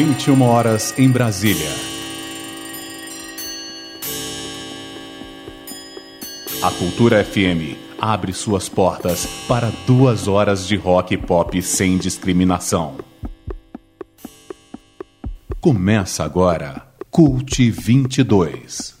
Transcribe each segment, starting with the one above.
21 horas em Brasília. A Cultura FM abre suas portas para duas horas de rock e pop sem discriminação. Começa agora Cult 22.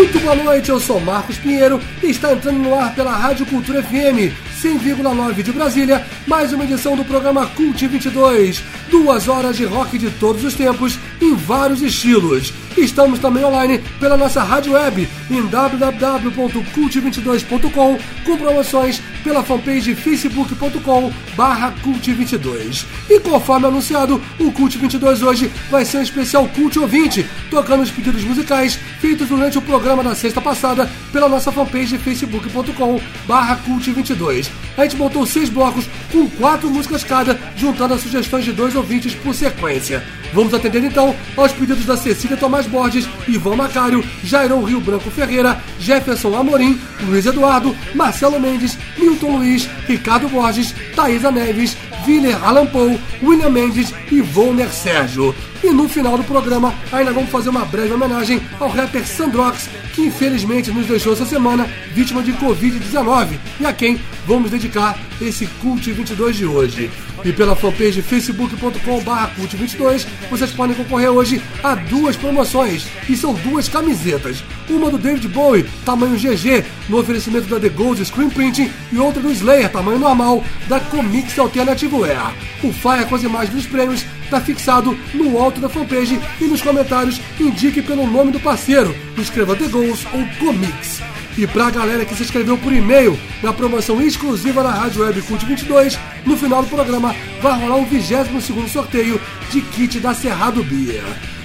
Muito boa noite, eu sou Marcos Pinheiro e está entrando no ar pela Rádio Cultura FM 100,9 de Brasília, mais uma edição do programa Cult 22. Duas horas de rock de todos os tempos, em vários estilos. Estamos também online pela nossa rádio web em www.cult22.com com promoções pela fanpage facebook.com barra cult22. E conforme anunciado, o Cult 22 hoje vai ser um especial Cult Ouvinte, tocando os pedidos musicais feitos durante o programa da sexta passada pela nossa fanpage facebook.com barra cult22. A gente montou seis blocos com quatro músicas cada, juntando as sugestões de dois ouvintes por sequência. Vamos atender então aos pedidos da Cecília Tomás Borges, Ivan Macário, Jairão Rio Branco Ferreira, Jefferson Amorim, Luiz Eduardo, Marcelo Mendes, Milton Luiz, Ricardo Borges, Thaisa Neves, Willer Alan Paul, William Mendes e Volner Sérgio. E no final do programa, ainda vamos fazer uma breve homenagem ao rapper Sandrox, que infelizmente nos deixou essa semana vítima de Covid-19, e a quem vamos dedicar esse Cult 22 de hoje. E pela fanpage facebook.com.br cult22, vocês podem concorrer hoje a duas promoções, e são duas camisetas. Uma do David Bowie, tamanho GG, no oferecimento da The Gold Screen Printing, e outra do Slayer, tamanho normal, da Comics Alternativo Wear. O flyer com as imagens dos prêmios está fixado no alto da fanpage e nos comentários indique pelo nome do parceiro, escreva The Goals ou Comics. E pra galera que se inscreveu por e-mail na promoção exclusiva da Rádio Web Cult 22, no final do programa vai rolar o 22 sorteio de kit da Cerrado Beer.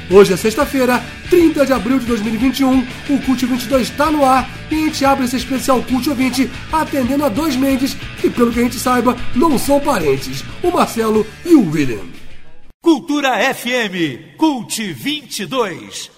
Hoje é sexta-feira, 30 de abril de 2021, o Cult 22 está no ar e a gente abre esse especial Cult 20 atendendo a dois Mendes que, pelo que a gente saiba, não são parentes, o Marcelo e o William. Cultura FM, Cult 22.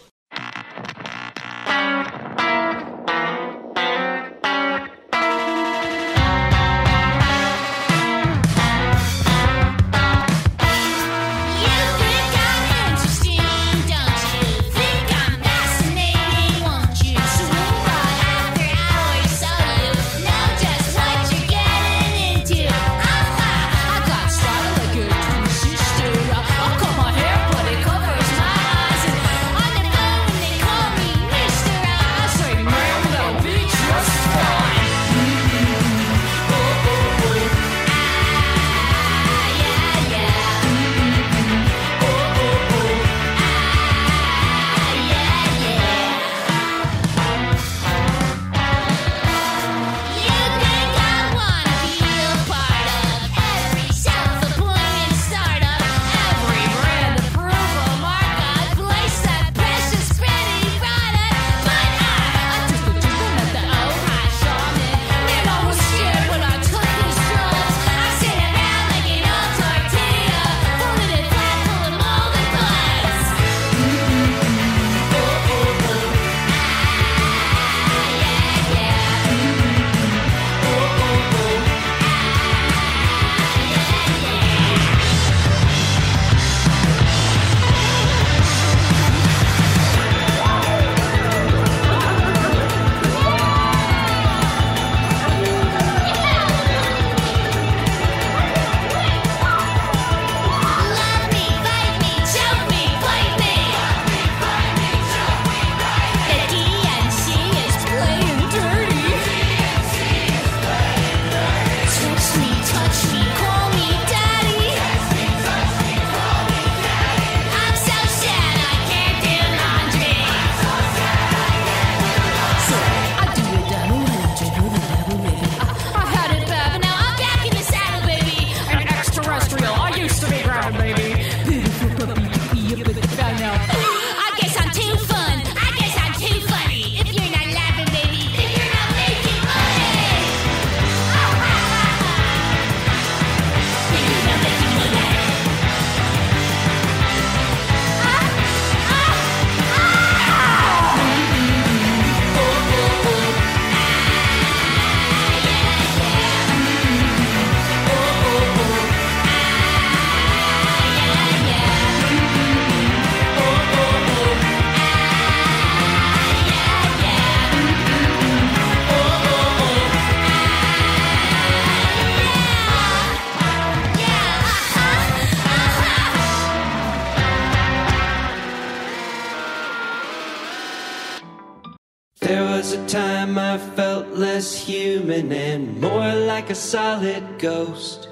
Ghost.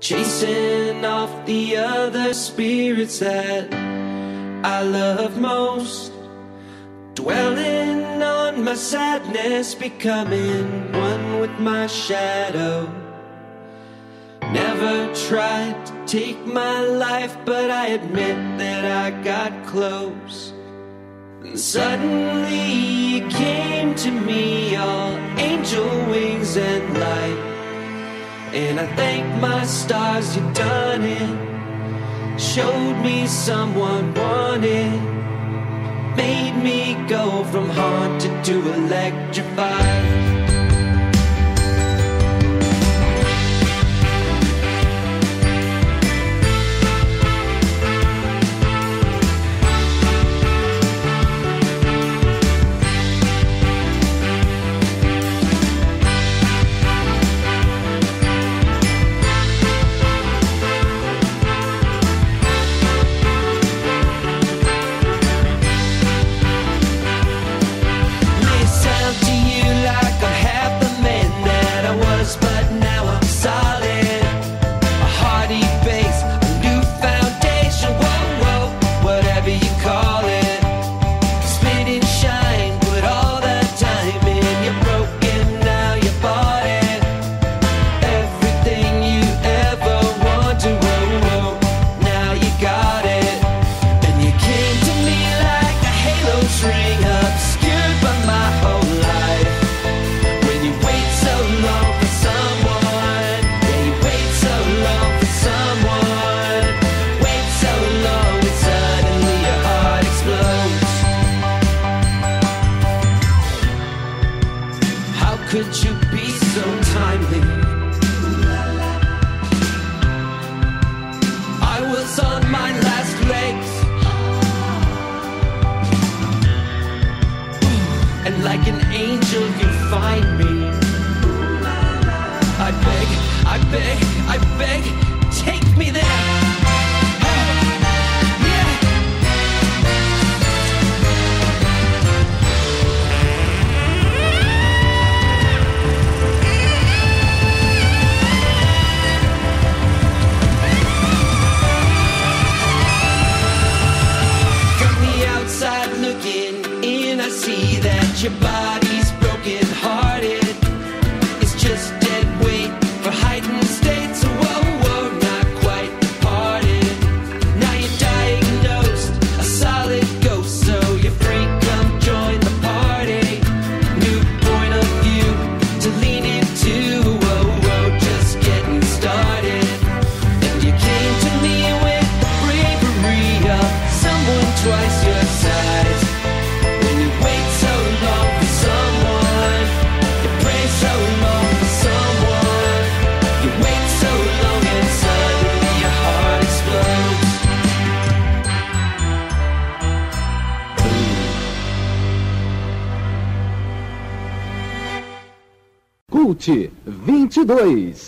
Chasing off the other spirits that I love most. Dwelling on my sadness, becoming one with my shadow. Never tried to take my life, but I admit that I got close. And suddenly you came to me, all angel wings and light. And I thank my stars you done it. Showed me someone wanted. Made me go from haunted to electrified. Could you be so timely? I was on my last legs. and like an angel you find me. I beg, I beg, I beg, your body. 20, 22.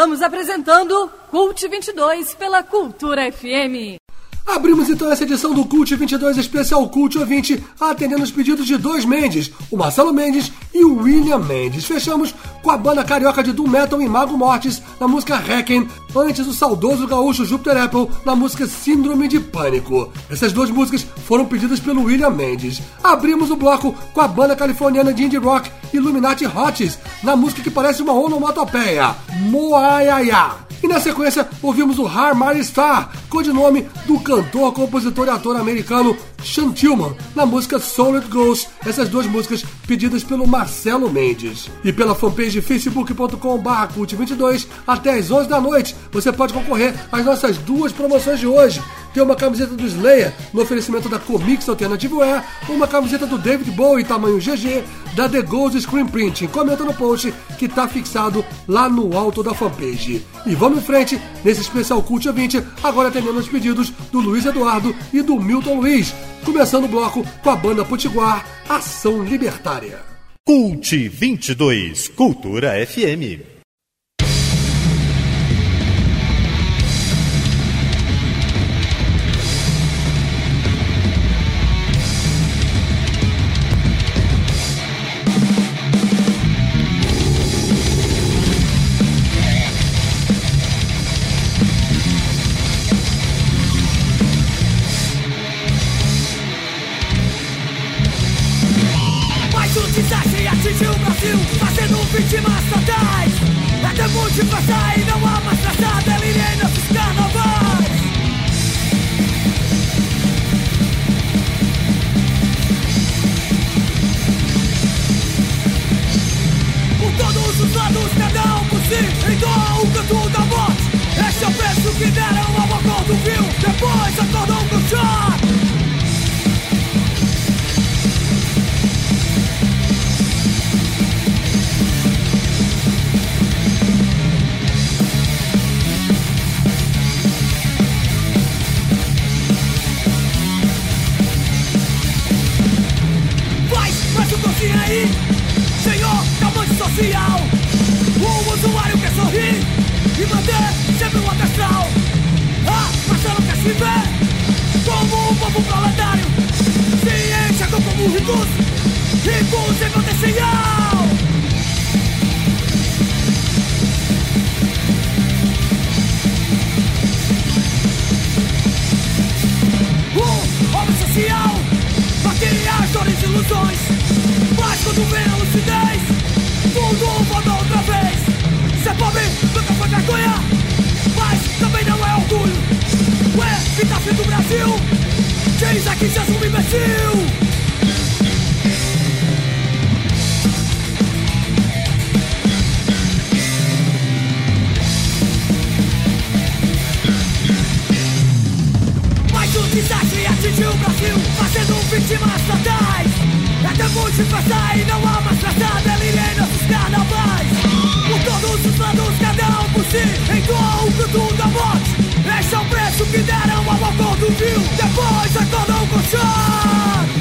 Estamos apresentando Cult 22 pela Cultura FM. Abrimos então essa edição do Cult 22 especial Cult Ouvinte, atendendo os pedidos de dois Mendes, o Marcelo Mendes e o William Mendes. Fechamos com a banda carioca de Doom Metal e Mago Mortis na música Requiem, antes o saudoso gaúcho Jupiter Apple na música Síndrome de Pânico. Essas duas músicas foram pedidas pelo William Mendes. Abrimos o bloco com a banda californiana de indie rock Illuminati Hots na música que parece uma onomatopeia, Moaiaia. E na sequência, ouvimos o Harmar Star, codinome do cantor, compositor e ator americano Sean Tillman, na música Solid Ghost, essas duas músicas pedidas pelo Marcelo Mendes. E pela fanpage facebook.com.br cult22, até às 11 da noite, você pode concorrer às nossas duas promoções de hoje. Tem uma camiseta do Slayer, no oferecimento da Comics Alternative Wear, uma camiseta do David Bowie, tamanho GG, da The Ghost Screen Printing. Comenta no post que tá fixado lá no alto da fanpage. E vamos em frente nesse especial Cult 20, agora atendendo os pedidos do Luiz Eduardo e do Milton Luiz. Começando o bloco com a banda Potiguar, Ação Libertária. Cult 22 Cultura FM. Temos de passar e não há mais traçada Delirem nossos carnavais Por todos os lados, cada um por si Entoa o canto da morte. Este é o preço que deram ao balcão do rio Depois acordam com chão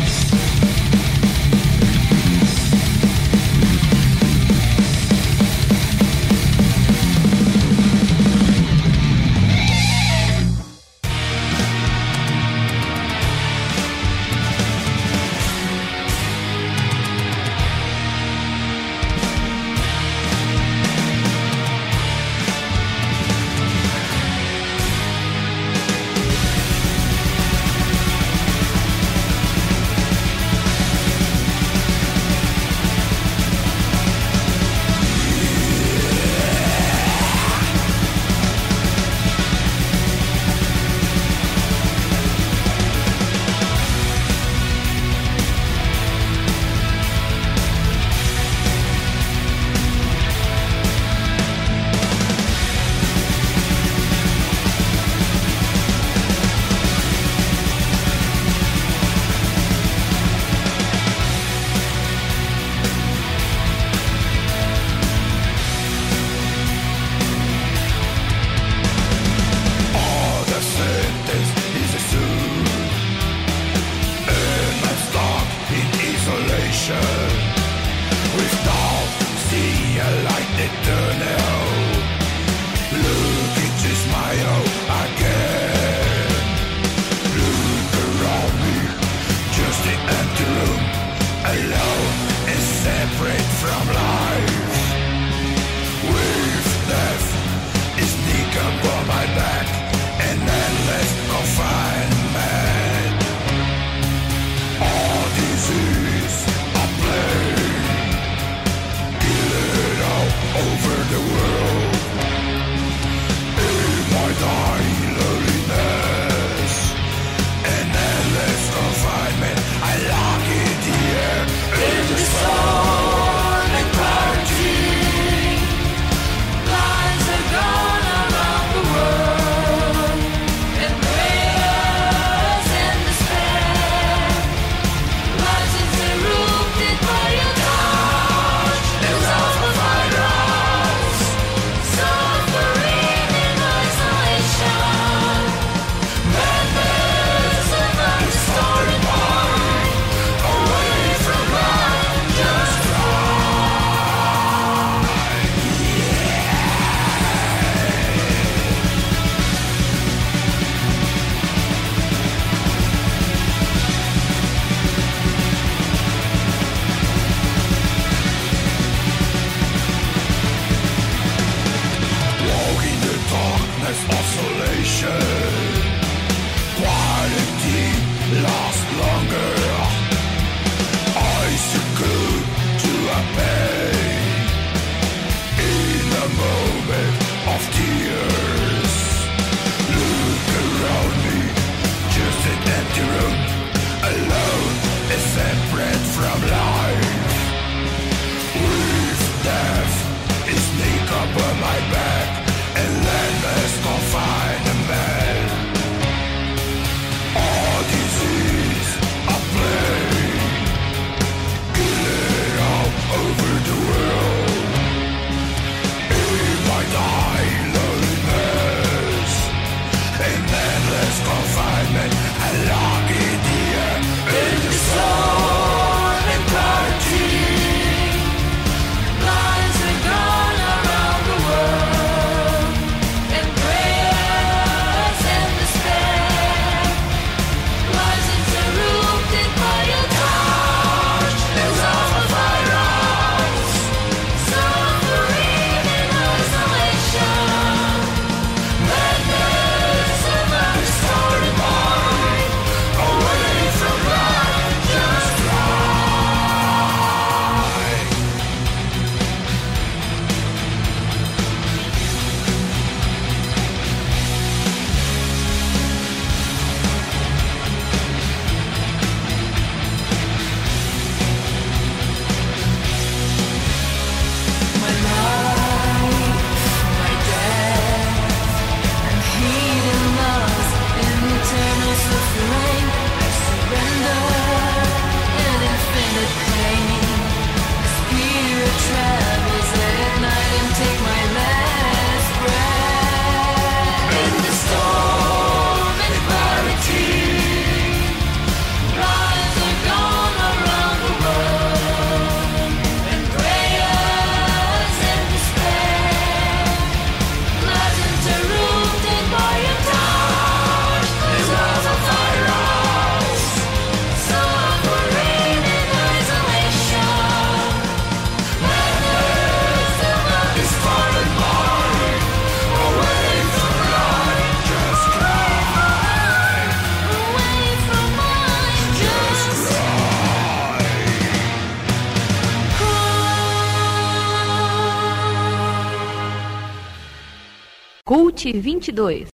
22.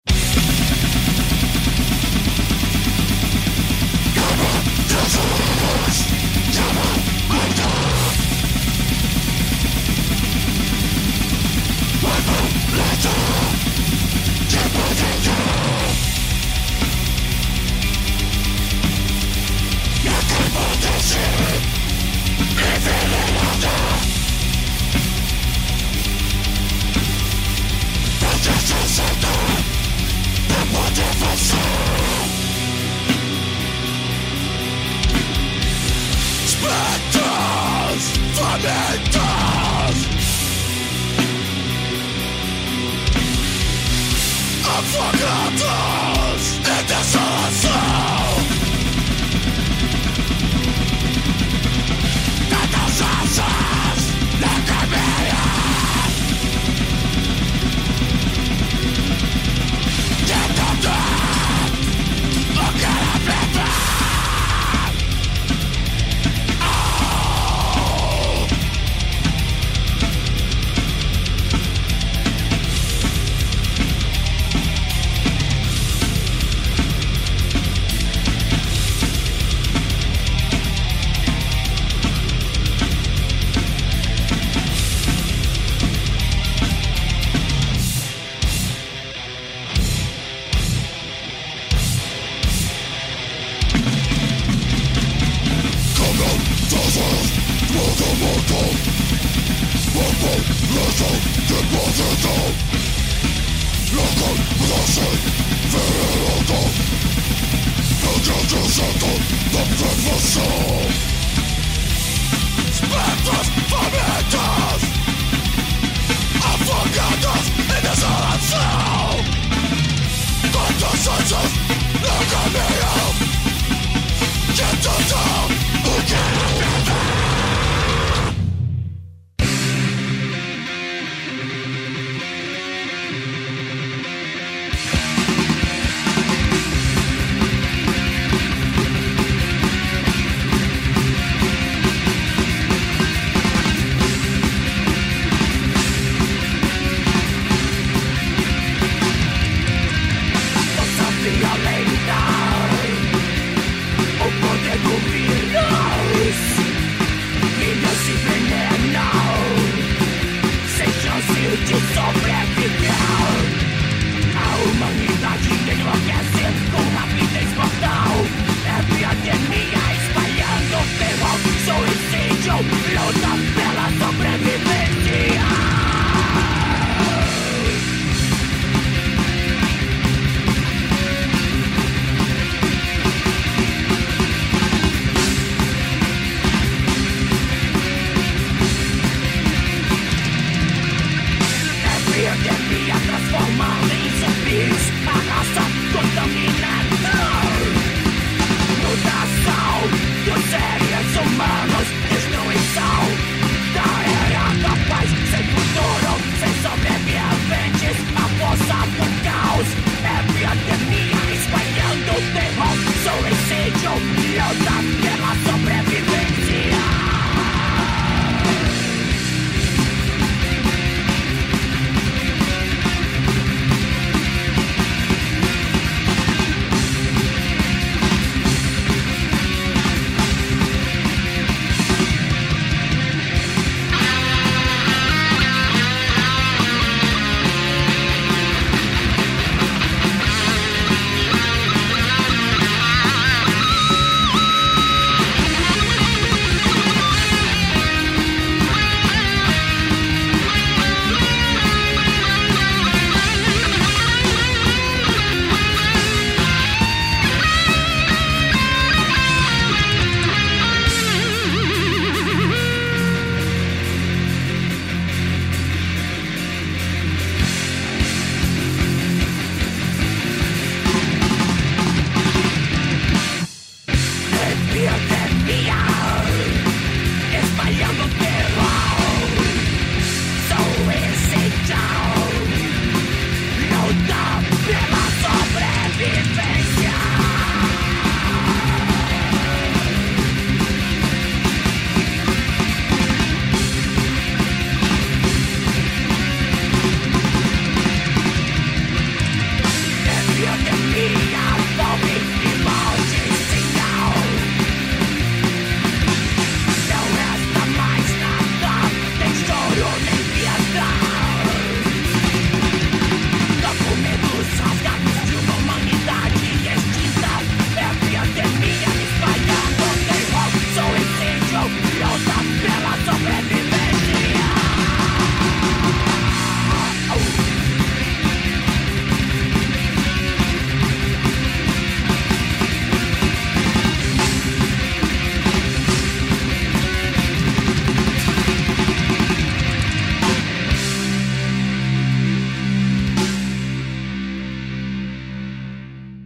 そう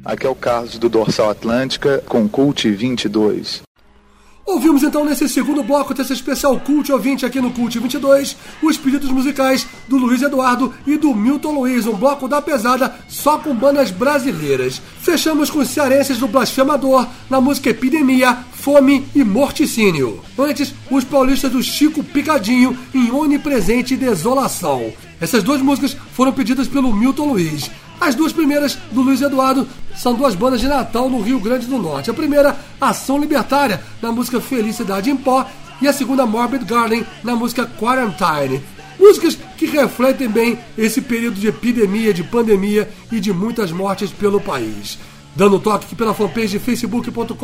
Aqui é o Carlos do Dorsal Atlântica com Cult 22. Ouvimos então nesse segundo bloco desse especial Cult ouvinte aqui no Cult 22 os pedidos musicais do Luiz Eduardo e do Milton Luiz, um bloco da pesada só com bandas brasileiras. Fechamos com os cearenses do Blasfemador na música Epidemia, Fome e Morticínio. Antes, os paulistas do Chico Picadinho em Onipresente Desolação. Essas duas músicas foram pedidas pelo Milton Luiz. As duas primeiras, do Luiz Eduardo, são duas bandas de Natal no Rio Grande do Norte. A primeira, Ação Libertária, na música Felicidade em Pó, e a segunda, Morbid Garden, na música Quarantine. Músicas que refletem bem esse período de epidemia, de pandemia e de muitas mortes pelo país. Dando toque aqui pela fanpage facebook.com.br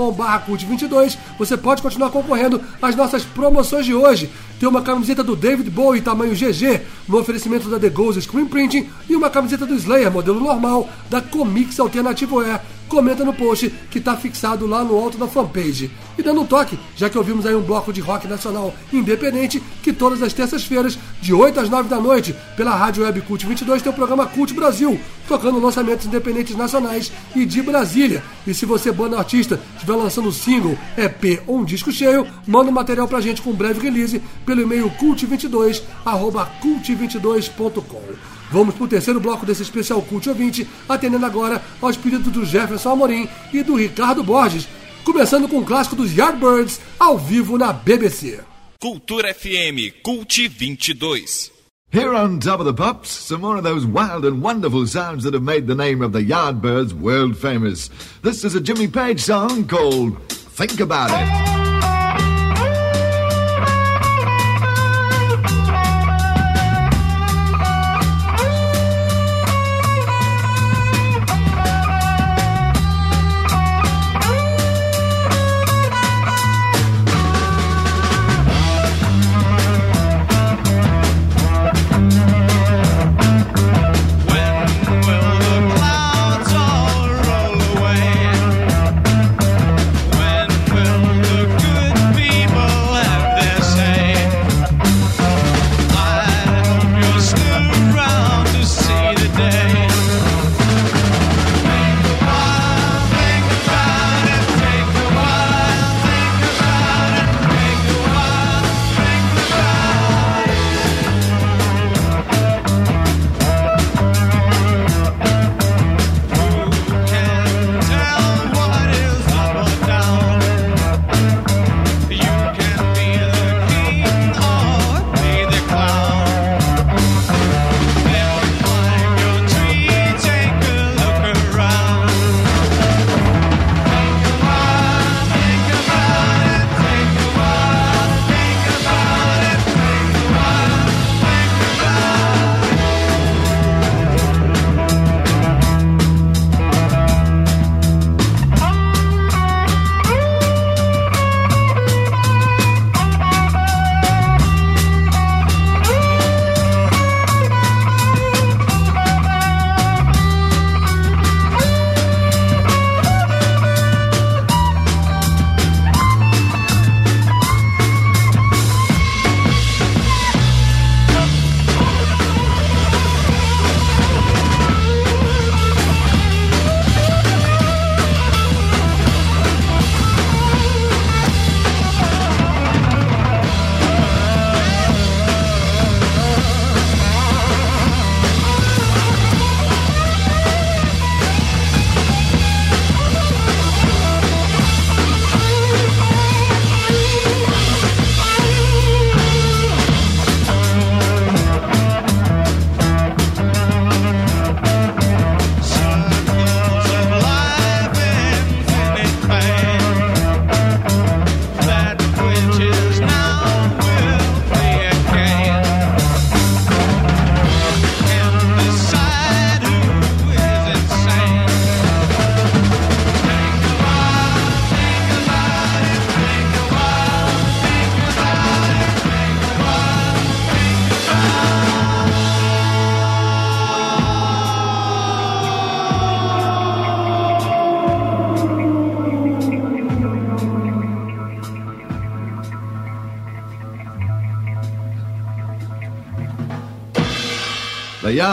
cult22, você pode continuar concorrendo às nossas promoções de hoje. Tem uma camiseta do David Bowie tamanho GG, no oferecimento da The Ghost Screen Printing, e uma camiseta do Slayer, modelo normal, da Comics Alternativo Air. Comenta no post que está fixado lá no alto da fanpage. E dando um toque, já que ouvimos aí um bloco de rock nacional independente, que todas as terças-feiras, de 8 às 9 da noite, pela Rádio Web Cult 22, tem o programa Cult Brasil, tocando lançamentos independentes nacionais e de Brasília. E se você, banda artista, estiver lançando single, EP ou um disco cheio, manda um material pra gente com breve release pelo e-mail cult22@cult22.com. Vamos pro terceiro bloco desse especial Cult Ouvinte, atendendo agora aos pedidos do Jefferson Amorim e do Ricardo Borges, começando com o clássico dos Yardbirds, ao vivo na BBC. Cultura FM Cult 22. Here on Top of the Pops, some more of those wild and wonderful sounds that have made the name of the Yardbirds world famous. This is a Jimmy Page song called Think About It.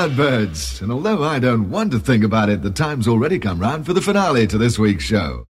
Birds, And although I don't want to think about it, the time's already come round for the finale to this week's show.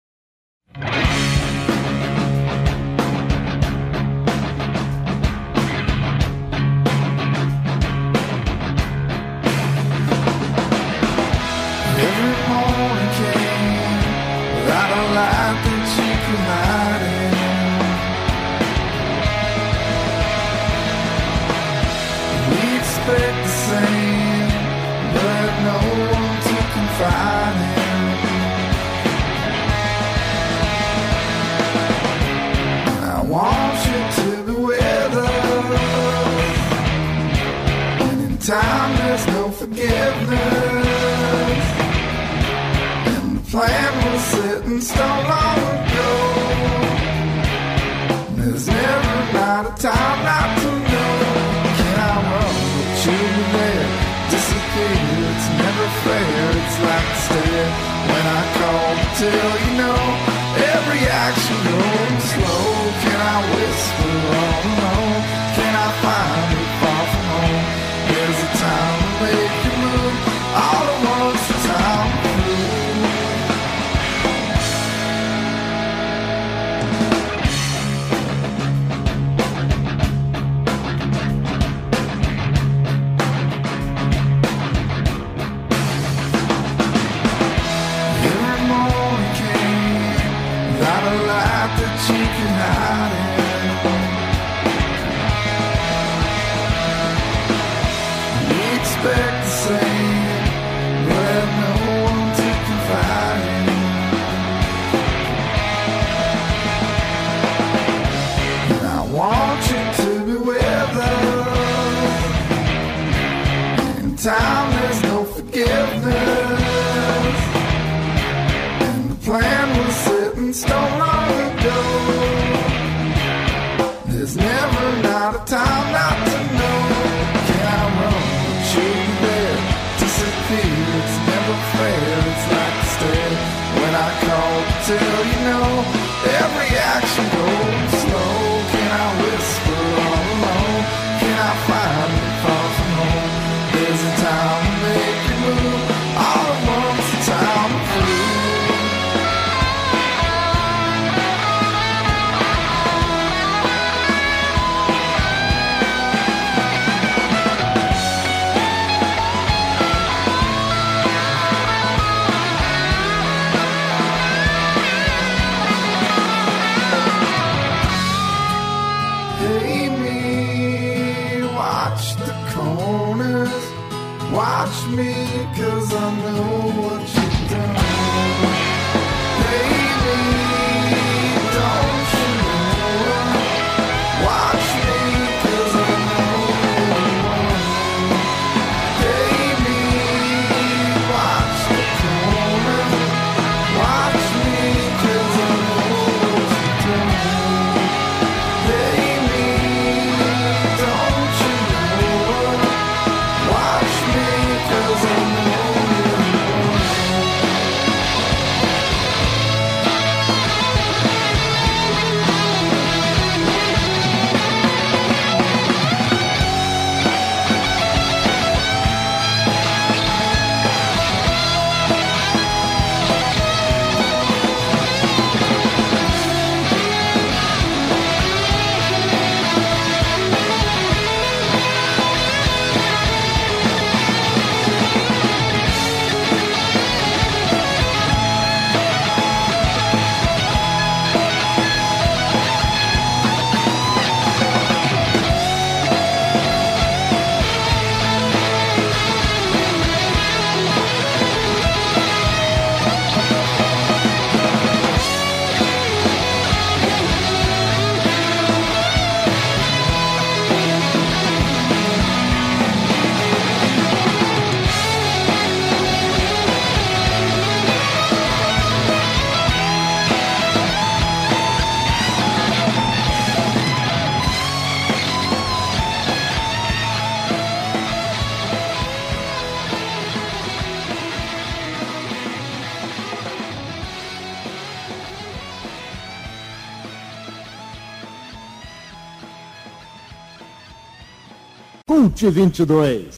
2022.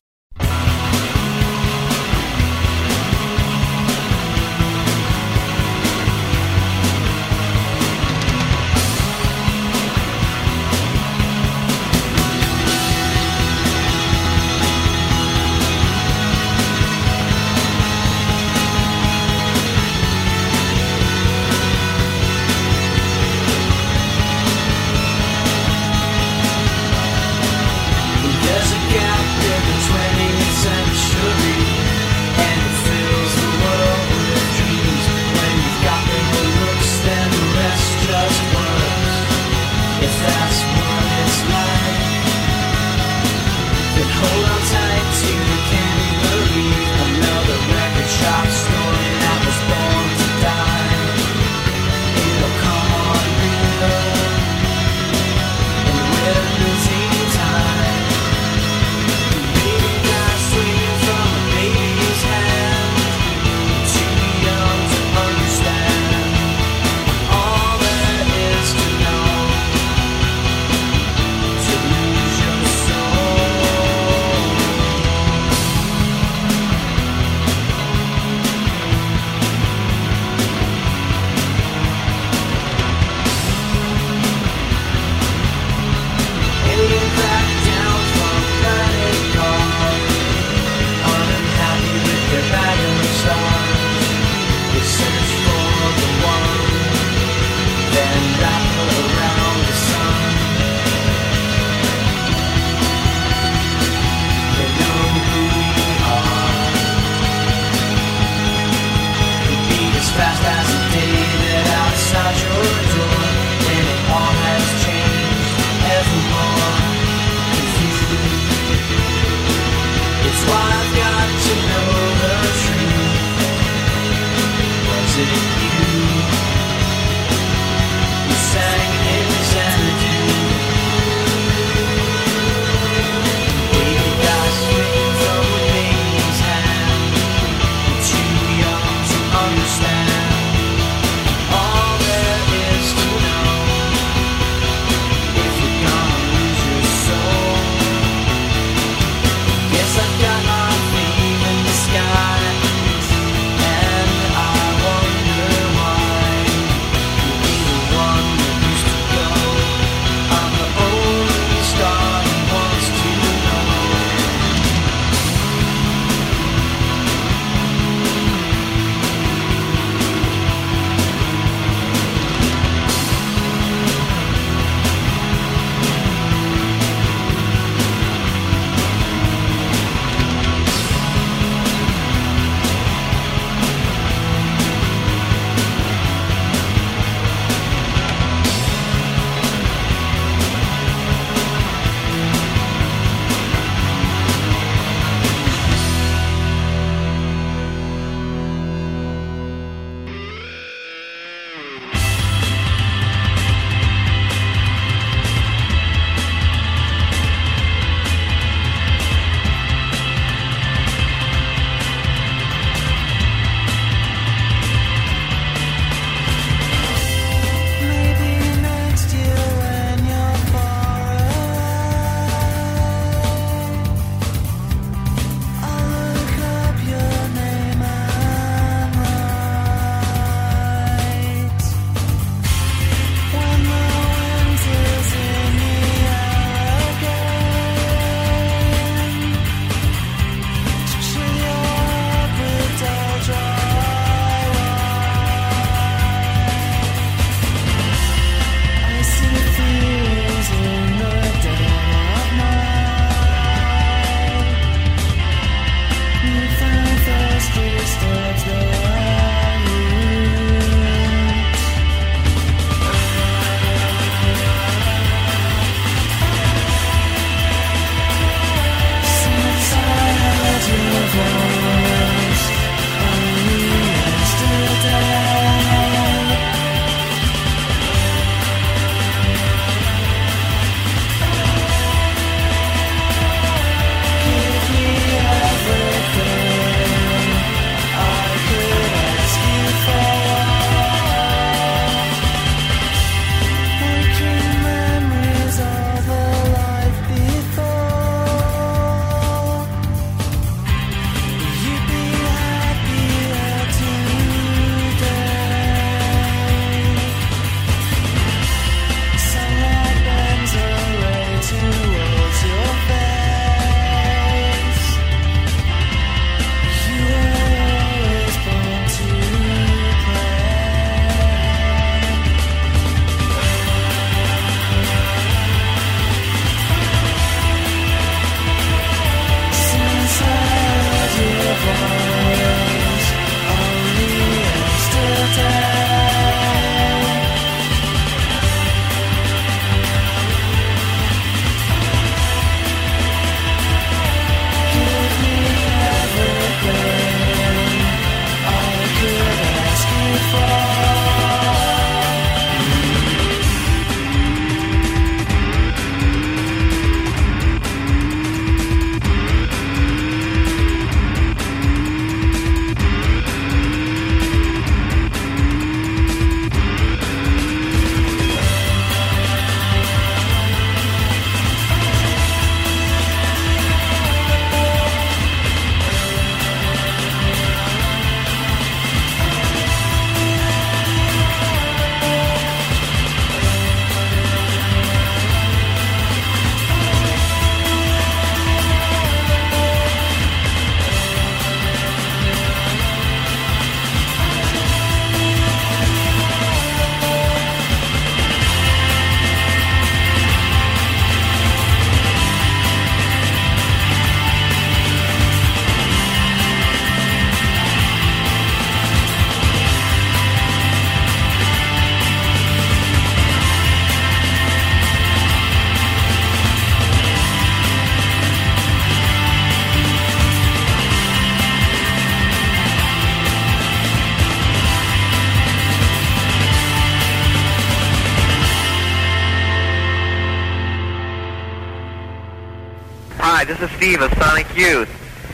Steve of Sonic Youth.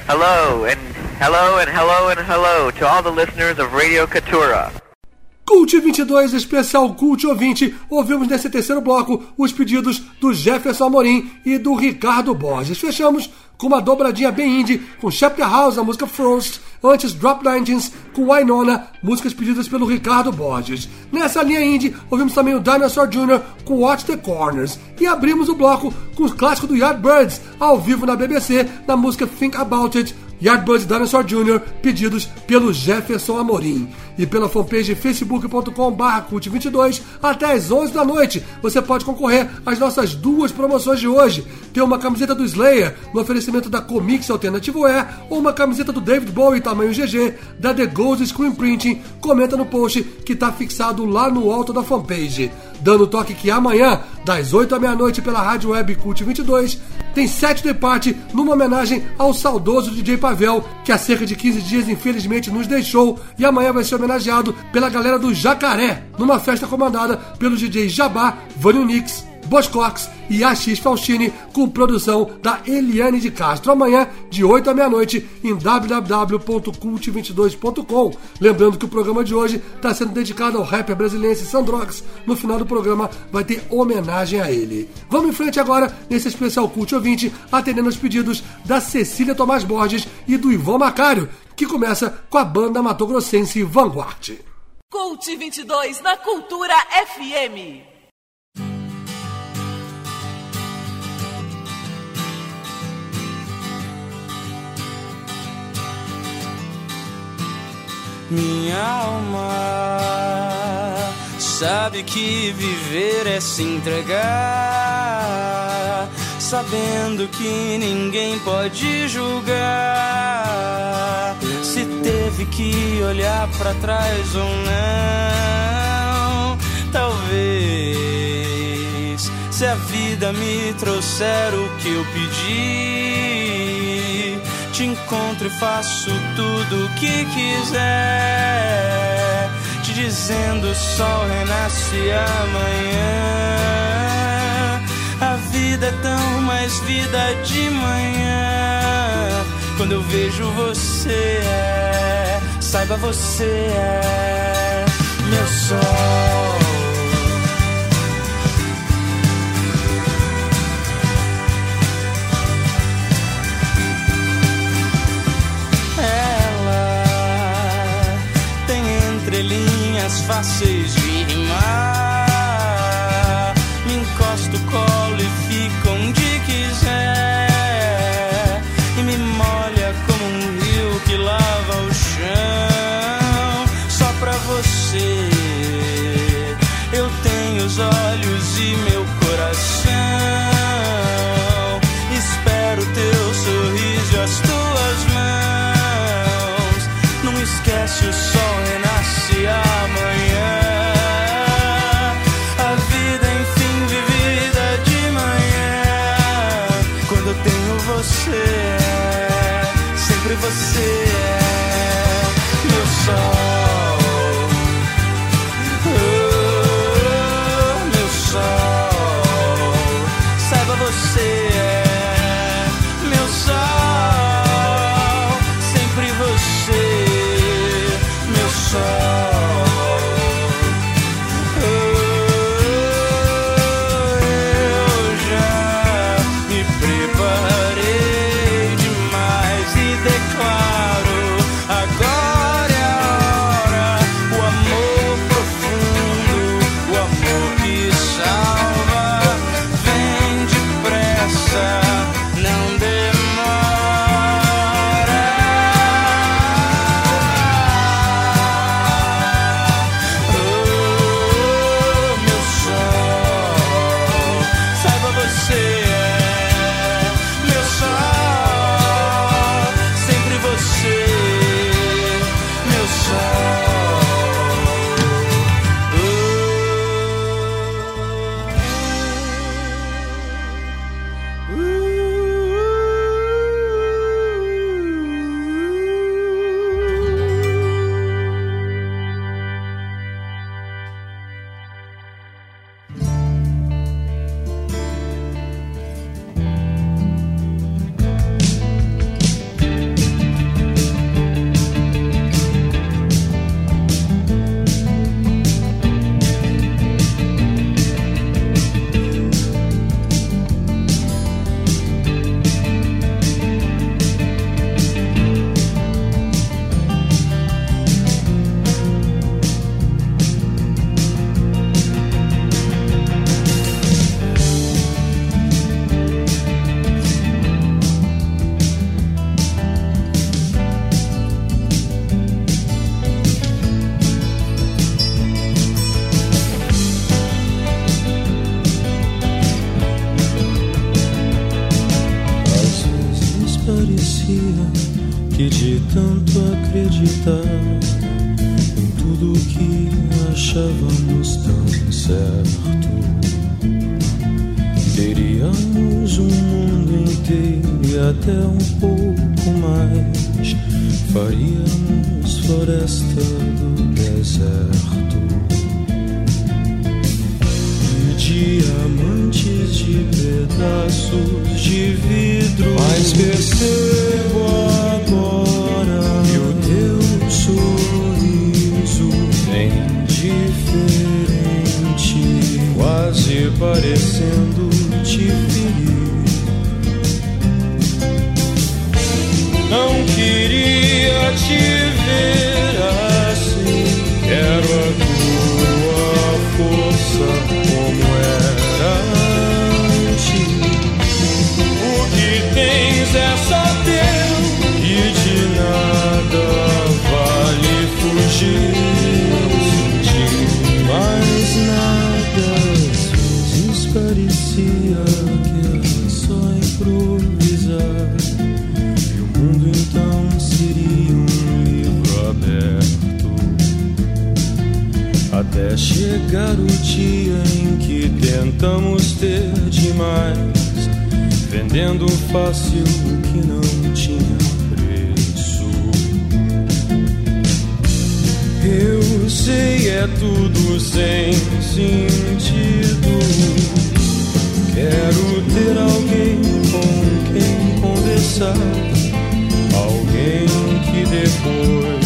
Hello, and hello, and hello, and hello to all the listeners of Radio Katura. Cult 22, especial Cult ouvinte. Ouvimos nesse terceiro bloco os pedidos do Jefferson Amorim e do Ricardo Borges. Fechamos com uma dobradinha bem indie com Chapter House, a música Frost, antes Drop Engines com Wynonna, músicas pedidas pelo Ricardo Borges. Nessa linha indie, ouvimos também o Dinosaur Jr. com Watch the Corners. E abrimos o bloco com o clássico do Yardbirds, ao vivo na BBC, na música Think About It, Yardbirds Dinosaur Jr., pedidos pelo Jefferson Amorim. E pela fanpage facebook.com cult22 até às 11 da noite. Você pode concorrer às nossas duas promoções de hoje. Tem uma camiseta do Slayer no oferecimento da Comics Alternativo E ou uma camiseta do David Bowie tamanho GG da The Ghost Screen Printing. Comenta no post que está fixado lá no alto da fanpage. Dando toque que amanhã, das 8 à meia-noite pela Rádio Web Cult 22, tem sete de parte numa homenagem ao saudoso DJ Pavel, que há cerca de 15 dias infelizmente nos deixou e amanhã vai ser homenageado pela galera do Jacaré, numa festa comandada pelo DJ Jabá, Vânio Nix, Boscox e Assis Faustini, com produção da Eliane de Castro. Amanhã, de 8 à meia-noite, em www.cult22.com. Lembrando que o programa de hoje está sendo dedicado ao rapper brasileiro Sandrox. No final do programa vai ter homenagem a ele. Vamos em frente agora nesse especial Cult Ouvinte, atendendo os pedidos da Cecília Tomás Borges e do Ivan Macário, que começa com a banda matogrossense Vanguard. Cult 22 na Cultura FM. Minha alma sabe que viver é se entregar, sabendo que ninguém pode julgar se teve que olhar para trás ou não. Talvez se a vida me trouxer o que eu pedi te encontro e faço tudo o que quiser. Te dizendo o sol renasce amanhã. A vida é tão mais vida de manhã. Quando eu vejo você é, saiba você é meu sol. Fáceis de tão. Teríamos um mundo inteiro e até um pouco mais. Faríamos floresta do deserto. Diamantes de pedaços de vidro. Mas percebo agora parecendo te ferir. Não queria te ver chegar o dia em que tentamos ter demais, vendendo fácil o que não tinha preço. Eu sei, é tudo sem sentido. Quero ter alguém com quem conversar, alguém que depois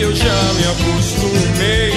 que eu já me acostumei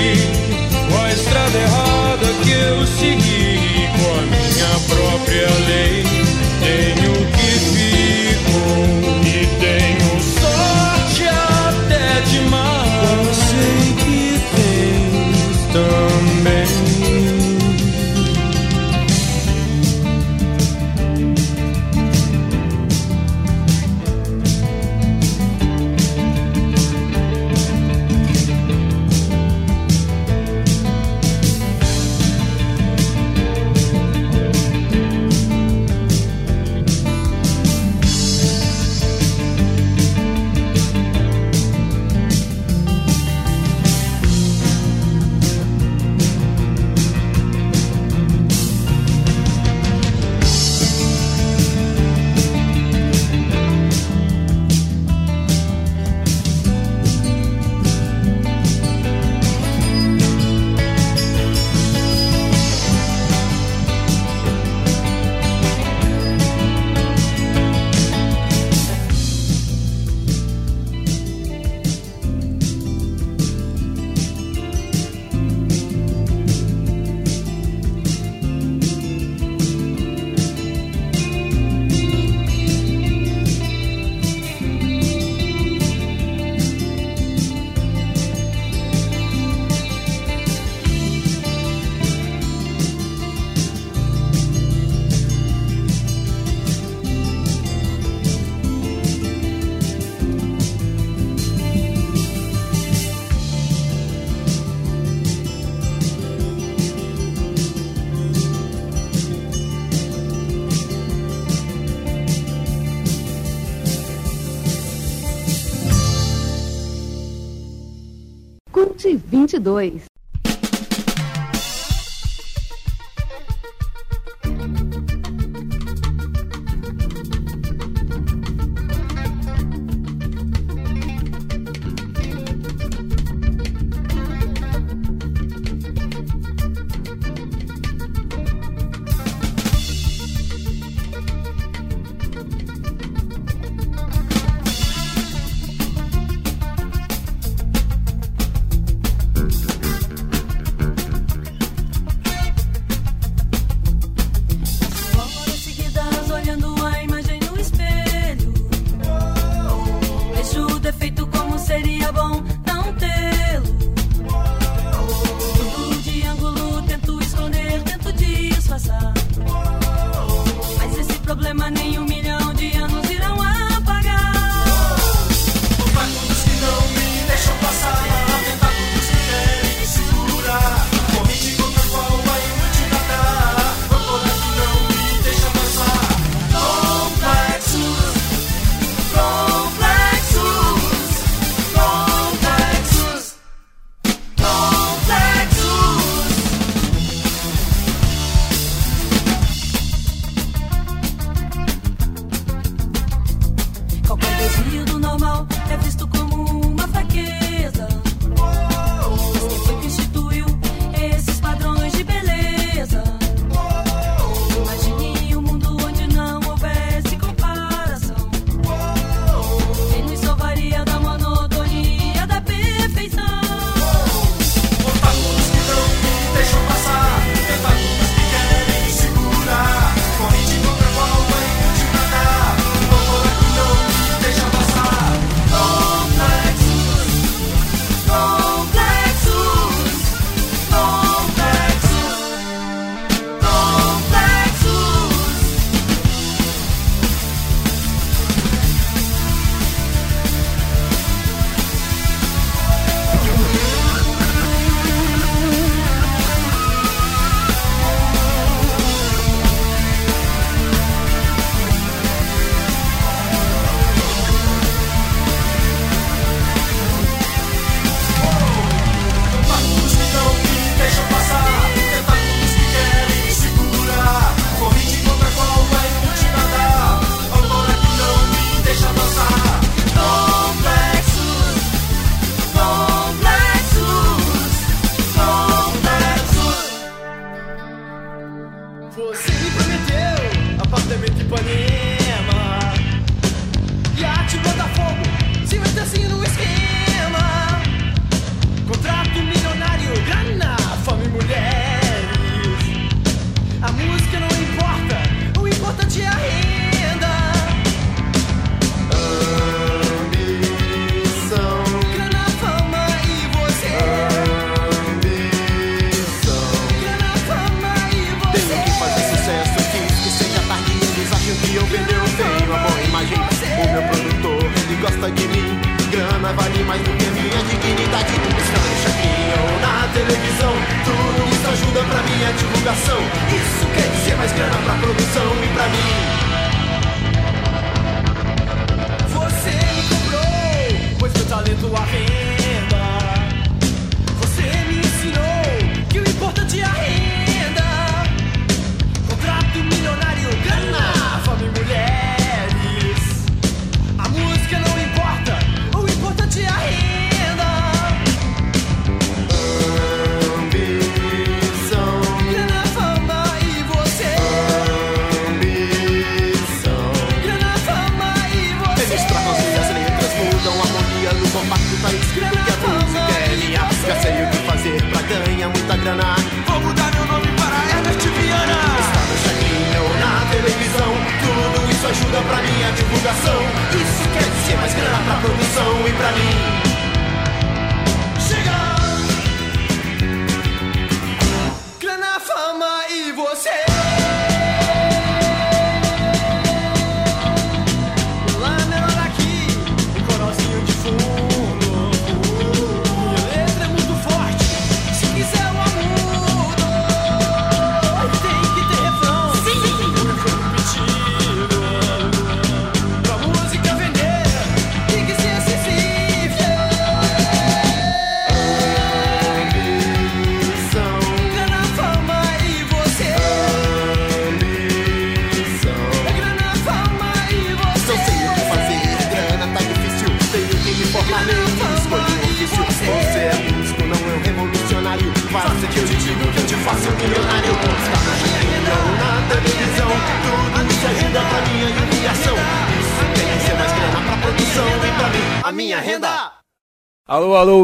Cult 22.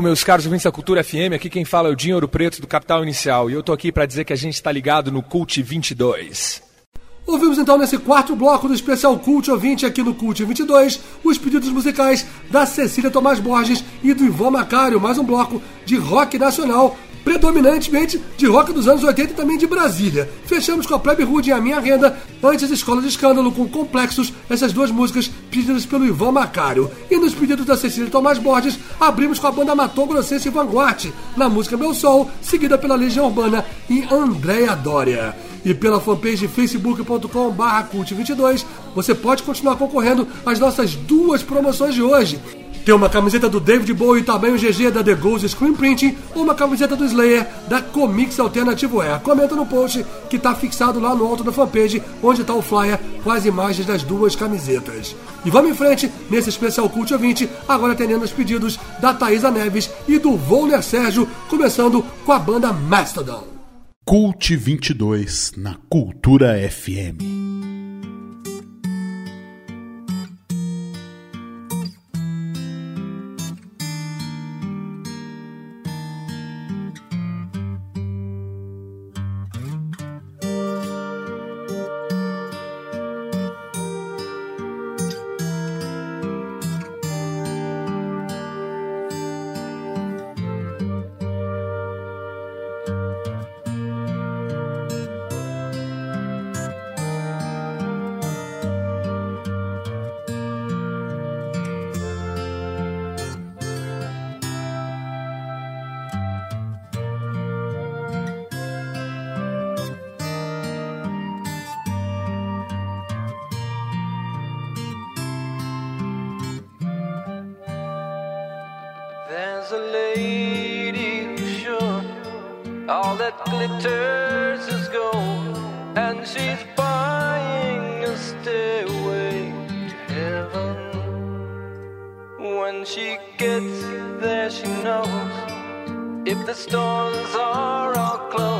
Meus caros ouvintes da Cultura FM, aqui quem fala é o Dinho Ouro Preto do Capital Inicial e eu tô aqui pra dizer que a gente está ligado no Cult 22. Ouvimos então nesse quarto bloco do especial Cult Ouvinte aqui no Cult 22 os pedidos musicais da Cecília Tomás Borges e do Ivan Macário, mais um bloco de rock nacional, predominantemente de rock dos anos 80 e também de Brasília. Fechamos com a Plebe Rude e a Minha Renda, antes Escola de Escândalo com Complexos, essas duas músicas pedidas pelo Ivan Macário. E nos pedidos da Cecília Tomás Borges, abrimos com a banda Matou Grossense e Vanguard, na música Meu Sol, seguida pela Legião Urbana e Andréa Dória e pela fanpage facebook.com barra cult22 você pode continuar concorrendo às nossas duas promoções de hoje. Tem uma camiseta do David Bowie tamanho GG da The Ghost Screen Printing uma camiseta do Slayer da Comics Alternativo Air. Comenta no post que está fixado lá no alto da fanpage onde está o flyer com as imagens das duas camisetas. E vamos em frente nesse especial Cult Ouvinte, agora atendendo os pedidos da Thaisa Neves e do Volner Sérgio, começando com a banda Mastodon. Cult 22 na Cultura FM. When she gets there, she knows if the stores are all closed,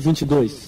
2022.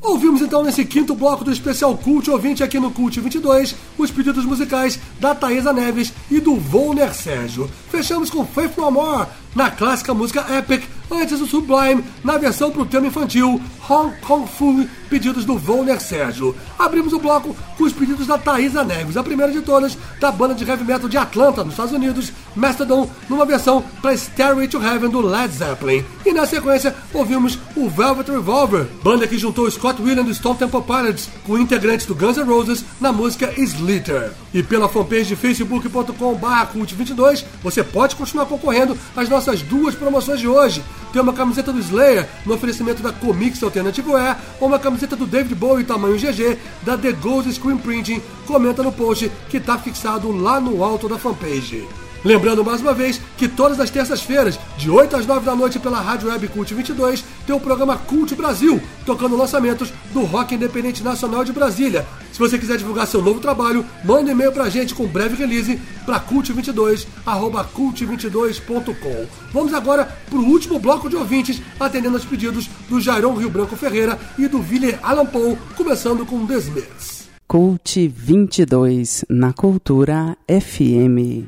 Ouvimos então nesse quinto bloco do especial Cult Ouvinte aqui no Cult 22 os pedidos musicais da Thaisa Neves e do Volner Sérgio. Fechamos com Faith No More na clássica música Epic, antes do Sublime na versão para o tema infantil Hong Kong Fu pedidos do Volner Sérgio. Abrimos o bloco com os pedidos da Thaisa Neves, a primeira de todas, da banda de heavy metal de Atlanta, nos Estados Unidos, Mastodon, numa versão para Stairway to Heaven do Led Zeppelin. E na sequência ouvimos o Velvet Revolver, banda que juntou Scott Williams do Stone Temple Pilots com integrantes do Guns N' Roses na música Slither. E pela fanpage facebook.com/cult22 você pode continuar concorrendo às nossas duas promoções de hoje. Tem uma camiseta do Slayer no oferecimento da Comics Alternative Wear ou uma camiseta do David Bowie tamanho GG da The Ghost Screen Printing. Comenta no post que está fixado lá no alto da fanpage. Lembrando mais uma vez que todas as terças-feiras, de 8 às 9 da noite pela Rádio Web Cult 22, tem o programa Cult Brasil, tocando lançamentos do rock independente nacional de Brasília. Se você quiser divulgar seu novo trabalho, manda um e-mail pra gente com breve release para cult22@cult22.com. Vamos agora pro último bloco de ouvintes, atendendo aos pedidos do Jairon Rio Branco Ferreira e do Willer Alan Paul, começando com Smiths. Cult 22 na Cultura FM.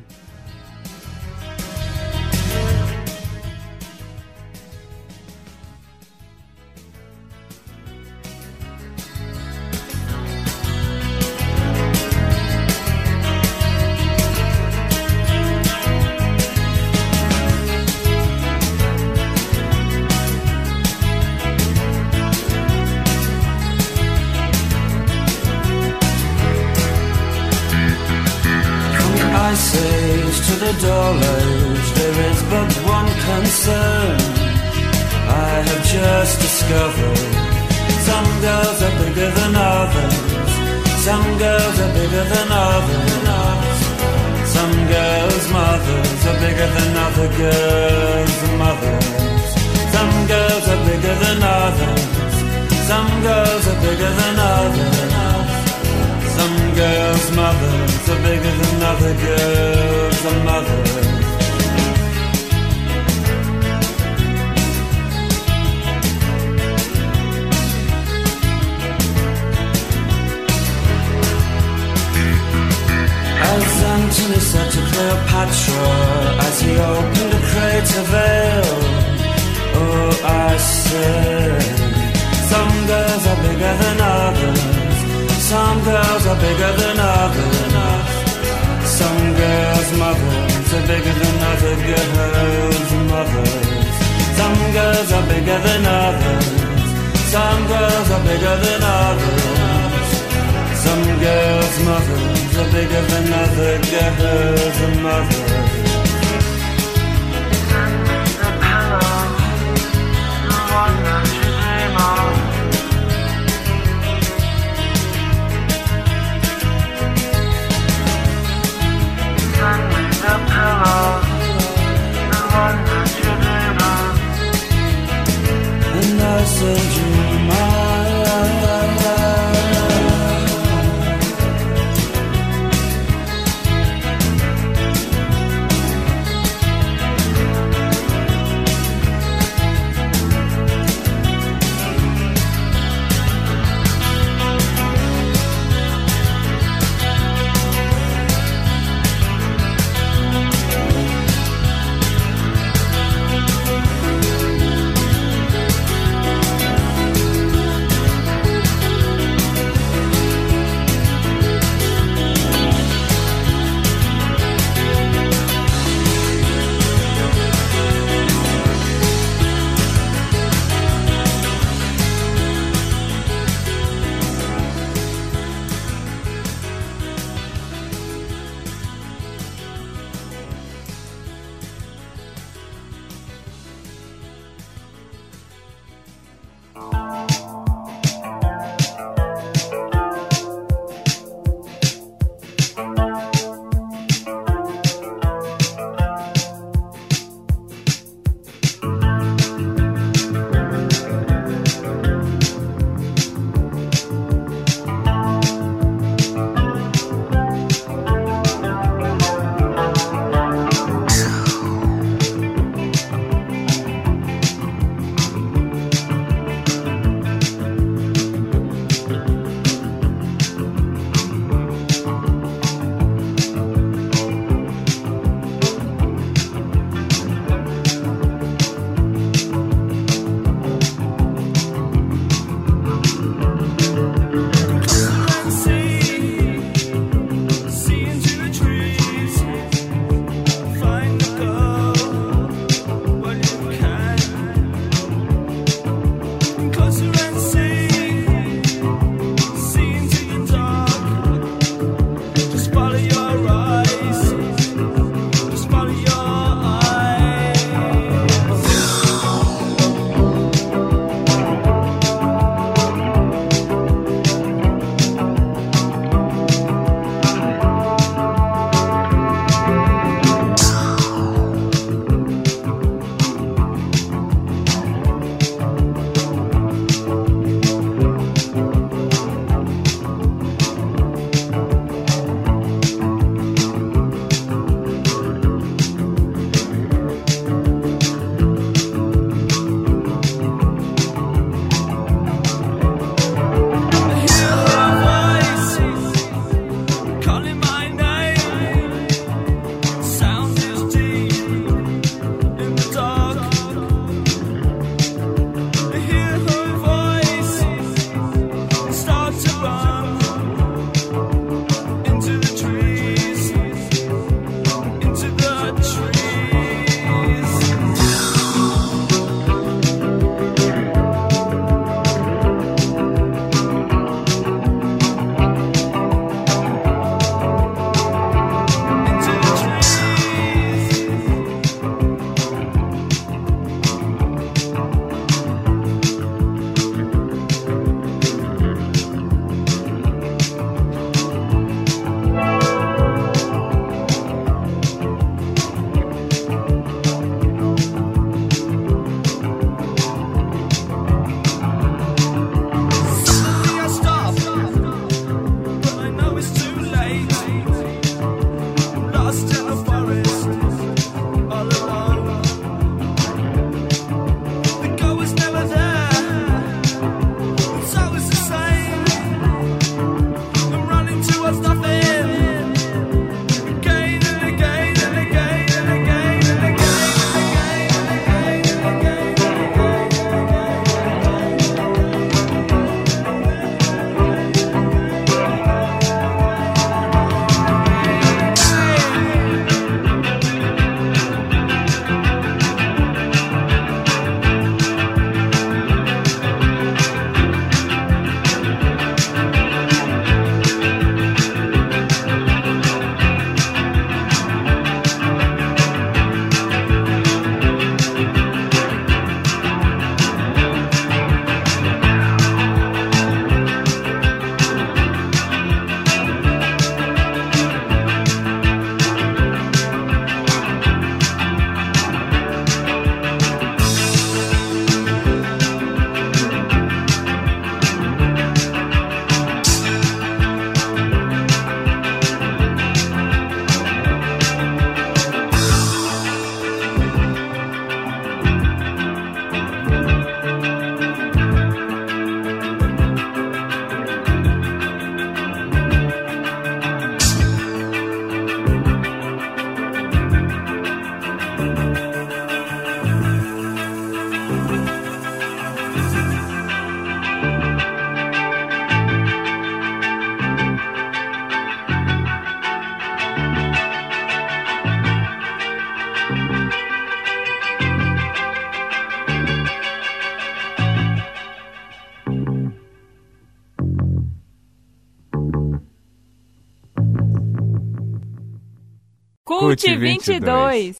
Vinte e vinte e dois.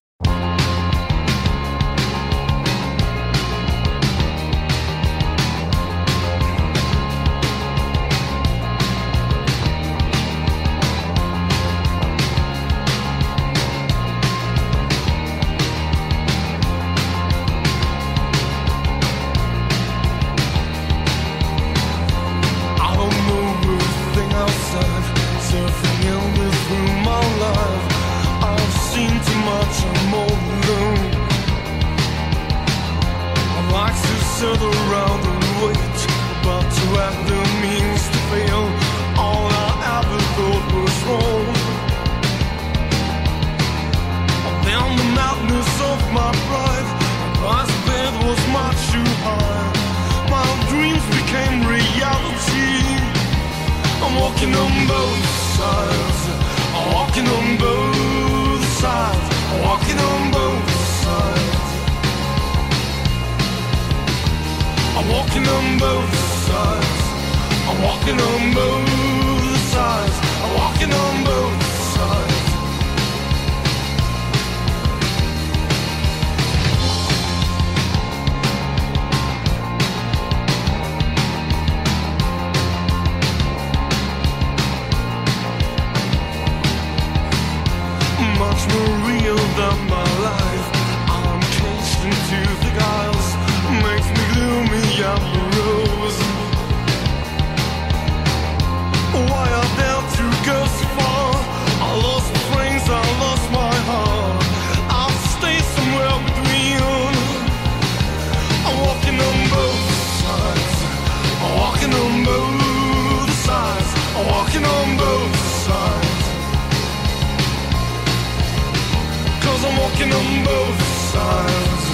Walking on both sides.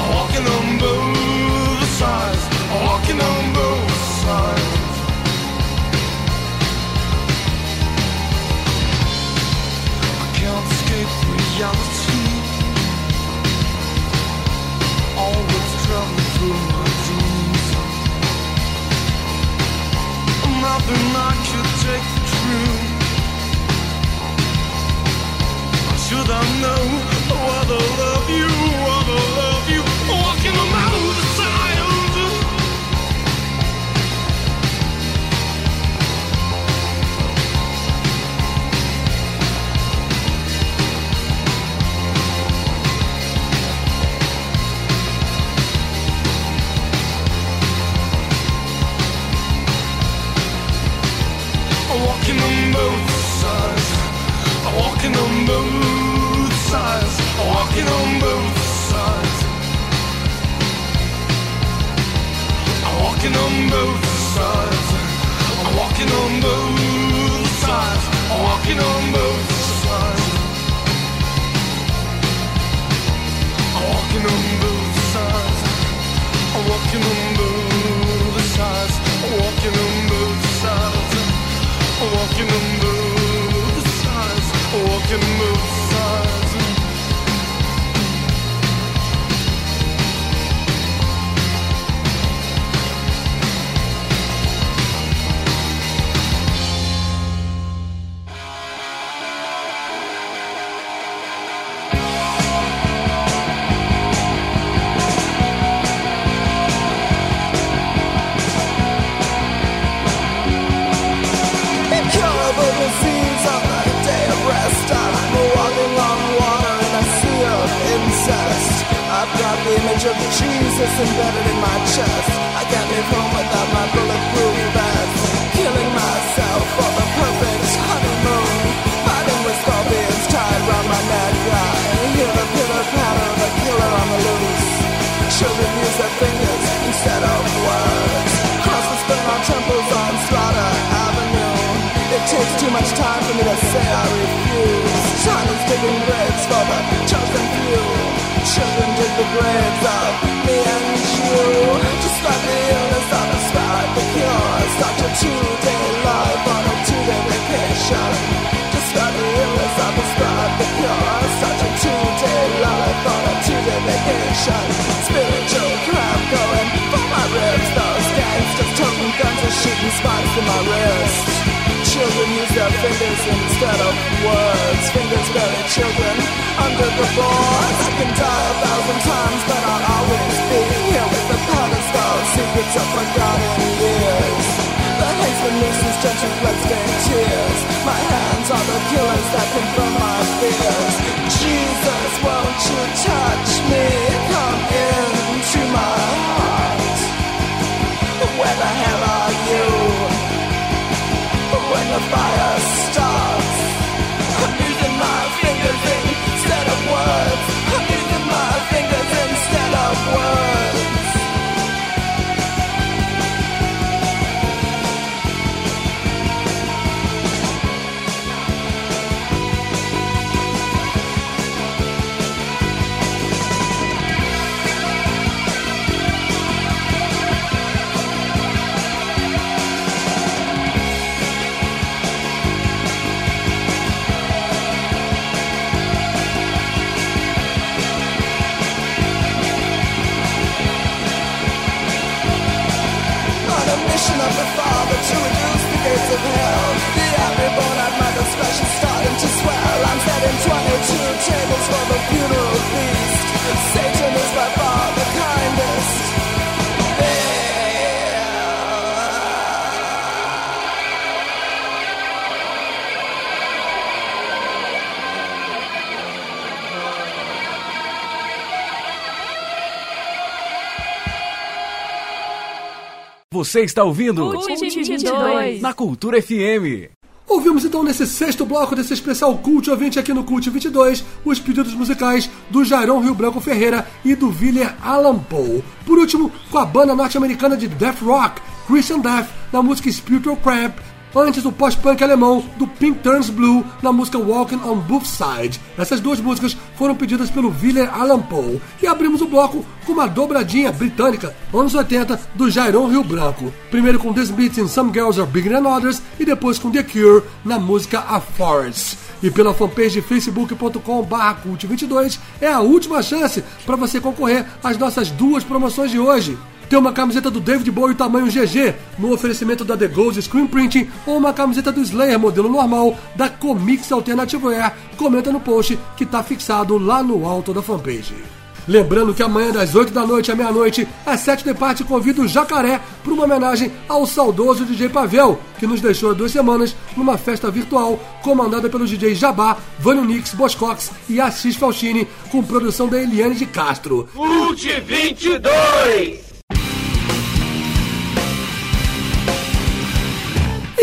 I'm walking on both sides. I'm walking on both sides. I can't escape reality. Always traveling through my dreams. Nothing I could take for true. I know oh, what I love you, I love you, walking on out the side. Oh, walking on both sides. Walking on both. Walking on both sides. I'm walking on both sides. I'm walking on both sides. I'm walking on both sides. I'm walking on both sides. I'm walking on both sides. I'm walking on both sides. I'm walking on both sides. I'm walking on both image of Jesus embedded in my chest. I can't leave home without my bulletproof vest. Killing myself for the perfect honeymoon. Fighting with scorpions tied round my neck. I hear the pitter patter of a killer on the loose. Children use their fingers instead of words. Crosses burn on temples on Slaughter Avenue. It takes too much time for me to say I refuse. China's digging graves for the chosen. Children dig the graves of me and you. Describe the illness, I'll describe the cure. Such a two-day life on a two-day vacation. Describe the illness, I'll describe the cure. Such a two-day life on a two-day vacation. Spiritual crap going for my ribs. Those gangsters toting guns and shooting spikes in my wrist. Children use their fingers instead of words. Fingers bury children under the boards. I can die a thousand times, but I'll always be here with the pedestal. Secrets of forgotten years. The haze releases gentle bloodstained tears. My hands are the killers that confirm my fears. Jesus, won't you touch me? Come into my heart. Where the hell world. Você está ouvindo Cult 22. na Cultura FM. Ouvimos então nesse sexto bloco desse especial Cult Ouvinte aqui no Cult 22 os pedidos musicais do Jairon Rio Branco Ferreira e do Willer Allan Poe. Por último, com a banda norte-americana de death rock Christian Death na música Spiritual Cramp. Antes, o pós-punk alemão do Pink Turns Blue na música Walking on Both Side. Essas duas músicas foram pedidas pelo Willer Allan Poe. E abrimos o bloco com uma dobradinha britânica, anos 80, do Jairon Rio Branco. Primeiro com This Beats and Some Girls Are Bigger Than Others e depois com The Cure na música A Forest. E pela fanpage facebook.com.br cult22 é a última chance para você concorrer às nossas duas promoções de hoje. Tem uma camiseta do David Bowie tamanho GG no oferecimento da The Ghost Screen Printing ou uma camiseta do Slayer modelo normal da Comics Alternative Air. Comenta no post que está fixado lá no alto da fanpage. Lembrando que amanhã das 8 da noite à meia-noite, às 7 de parte, convido o Jacaré para uma homenagem ao saudoso DJ Pavel, que nos deixou há duas semanas numa festa virtual comandada pelos DJs Jabá, Vânio Nix, Boscox e Assis Falchini, com produção da Eliane de Castro. Cult 22!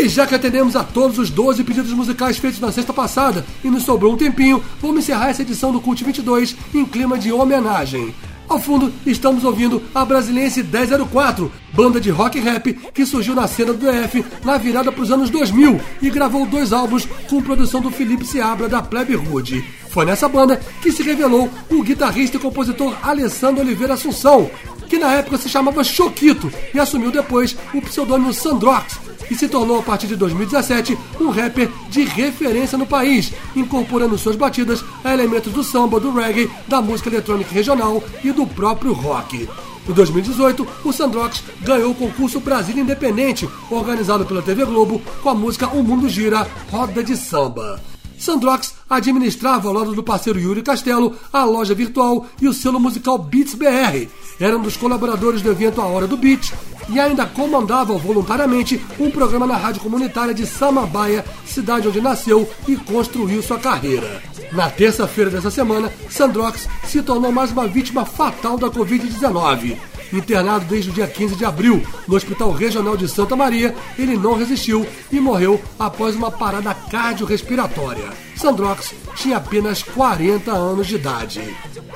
E já que atendemos a todos os 12 pedidos musicais feitos na sexta passada e nos sobrou um tempinho, vamos encerrar essa edição do Cult 22 em clima de homenagem. Ao fundo, estamos ouvindo a brasilense 1004, banda de rock e rap que surgiu na cena do DF na virada para os anos 2000 e gravou dois álbuns com produção do Felipe Seabra da Plebe Rude. Foi nessa banda que se revelou o guitarrista e compositor Alessandro Oliveira Assunção, que na época se chamava Choquito e assumiu depois o pseudônimo Sandrox e se tornou a partir de 2017 um rapper de referência no país, incorporando suas batidas a elementos do samba, do reggae, da música eletrônica regional e do próprio rock. Em 2018, o Sandrox ganhou o concurso Brasil Independente, organizado pela TV Globo, com a música O Mundo Gira Roda de Samba. Sandrox administrava ao lado do parceiro Yuri Castelo a loja virtual e o selo musical Beats BR. Era um dos colaboradores do evento A Hora do Beat e ainda comandava voluntariamente um programa na rádio comunitária de Samambaia, cidade onde nasceu e construiu sua carreira. Na terça-feira dessa semana, Sandrox se tornou mais uma vítima fatal da Covid-19. Internado desde o dia 15 de abril no Hospital Regional de Santa Maria, ele não resistiu e morreu após uma parada cardiorrespiratória. Sandrox tinha apenas 40 anos de idade.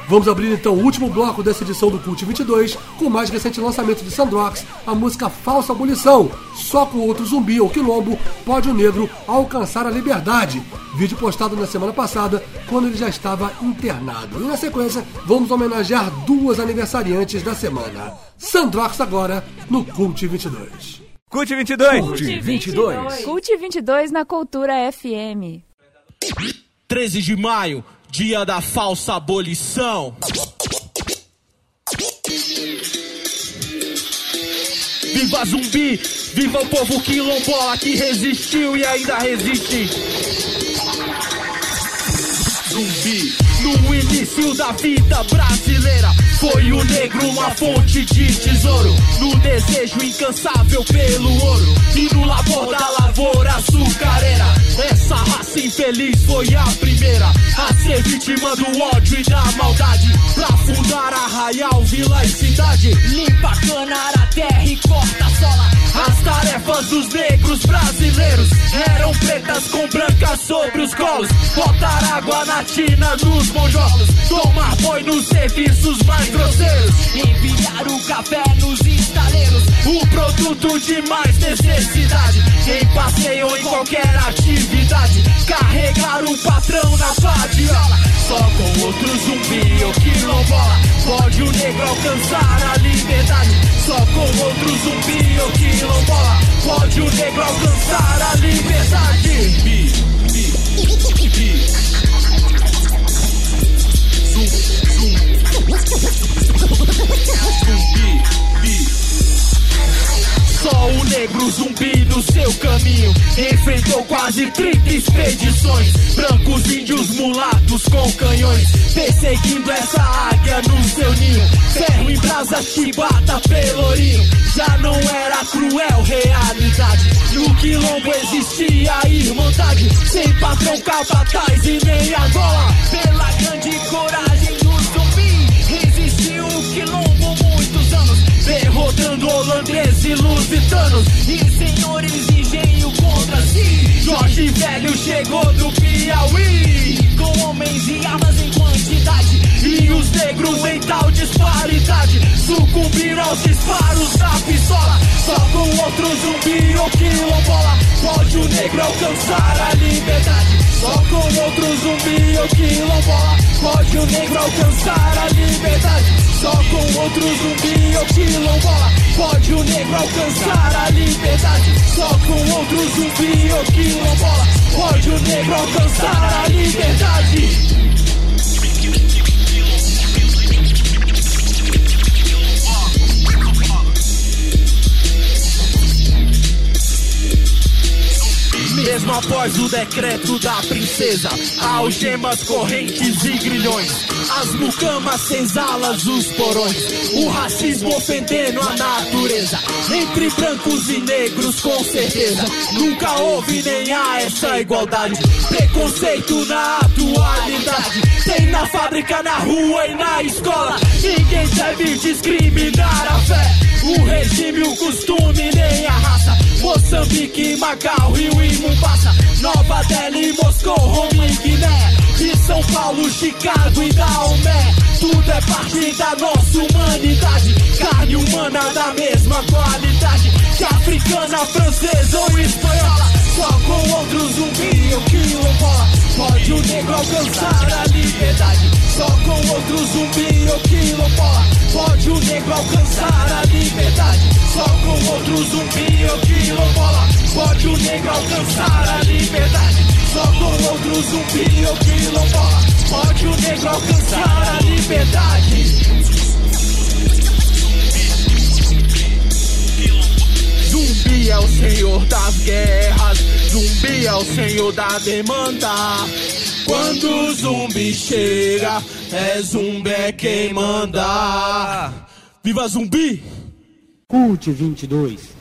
Vamos abrir então o último bloco dessa edição do Cult 22 com o mais recente lançamento de Sandrox, a música Falsa Abolição. Só com outro zumbi ou quilombo pode o negro alcançar a liberdade. Vídeo postado na semana passada, quando ele já estava internado. E na sequência, vamos homenagear duas aniversariantes da semana. Sandrox agora no Cult 22. Cult 22. Cult 22. Cult 22 na Cultura FM. 13 de maio, dia da falsa abolição. Viva zumbi, viva o povo quilombola que resistiu e ainda resiste. Zumbi, no início da vida brasileira, foi o negro uma fonte de tesouro. No desejo incansável pelo ouro e no labor da lavoura açucareira. Essa raça infeliz foi a primeira a ser vítima do ódio e da maldade. Pra fundar arraial, vila e cidade. Limpa, canar a terra e corta a sola. As tarefas dos negros brasileiros eram pretas com brancas sobre os colos. Botar água na tina nos monjolos. Tomar boi nos serviços mais grosseiros. Enviar o café nos estaleiros. O produto de mais necessidade. Em passeio ou em qualquer atividade. Carregar o patrão na padiola. Só com outro zumbi ou quilombola. Pode o negro alcançar a liberdade. Só com outro zumbi ou quilombola. Pode o negro alcançar a liberdade. Bi, bi, bi. Zum, zum. Zumbi, bi. Só o negro zumbi no seu caminho. Enfrentou quase 30 expedições. Brancos, índios, mulatos com canhões. Perseguindo essa águia no seu ninho. Ferro em brasa, chibata, pelourinho. Já não era cruel realidade. No quilombo existia irmandade. Sem patrão, capataz e nem Angola Pela grande coragem do zumbi Resistiu o quilombo Derrotando holandeses e lusitanos E senhores engenho contra si. Jorge Velho chegou do Piauí Homens e armas em quantidade. E os negros em tal disparidade. Sucumbiram aos disparos da pistola. Só com outro zumbi ou quilombola Pode o negro alcançar a liberdade. Só com outro zumbi ou quilombola Pode o negro alcançar a liberdade. Só com outro zumbi ou quilombola Pode o negro alcançar a liberdade. Só com outro zumbi ou quilombola Pode o negro alcançar a liberdade Versace. Mesmo após o decreto da princesa, algemas, correntes e grilhões, as mucamas, senzalas, os porões, o racismo ofendendo a natureza, entre brancos e negros com certeza, nunca houve nem há essa igualdade, preconceito na atualidade, tem na fábrica, na rua e na escola, ninguém deve discriminar a fé, o regime, o costume, nem a raça, Moçambique, Macau, Rio e Mombasa Nova Delhi, Moscou, Roma e Guiné. E São Paulo, Chicago e Daomé Tudo é parte da nossa humanidade. Carne humana da mesma qualidade. Que africana, francesa ou espanhola Só com outro zumbi ou quilombola Pode o negro alcançar a liberdade. Só com outro zumbi ou quilombola Pode o negro alcançar a liberdade. Só com outro zumbi ou quilombola Pode o negro alcançar a liberdade. Só com outro zumbi ou quilombola Pode senhor das guerras, zumbi é o senhor da demanda. Quando zumbi chega, é zumbi é quem manda. Viva zumbi! Cult 22.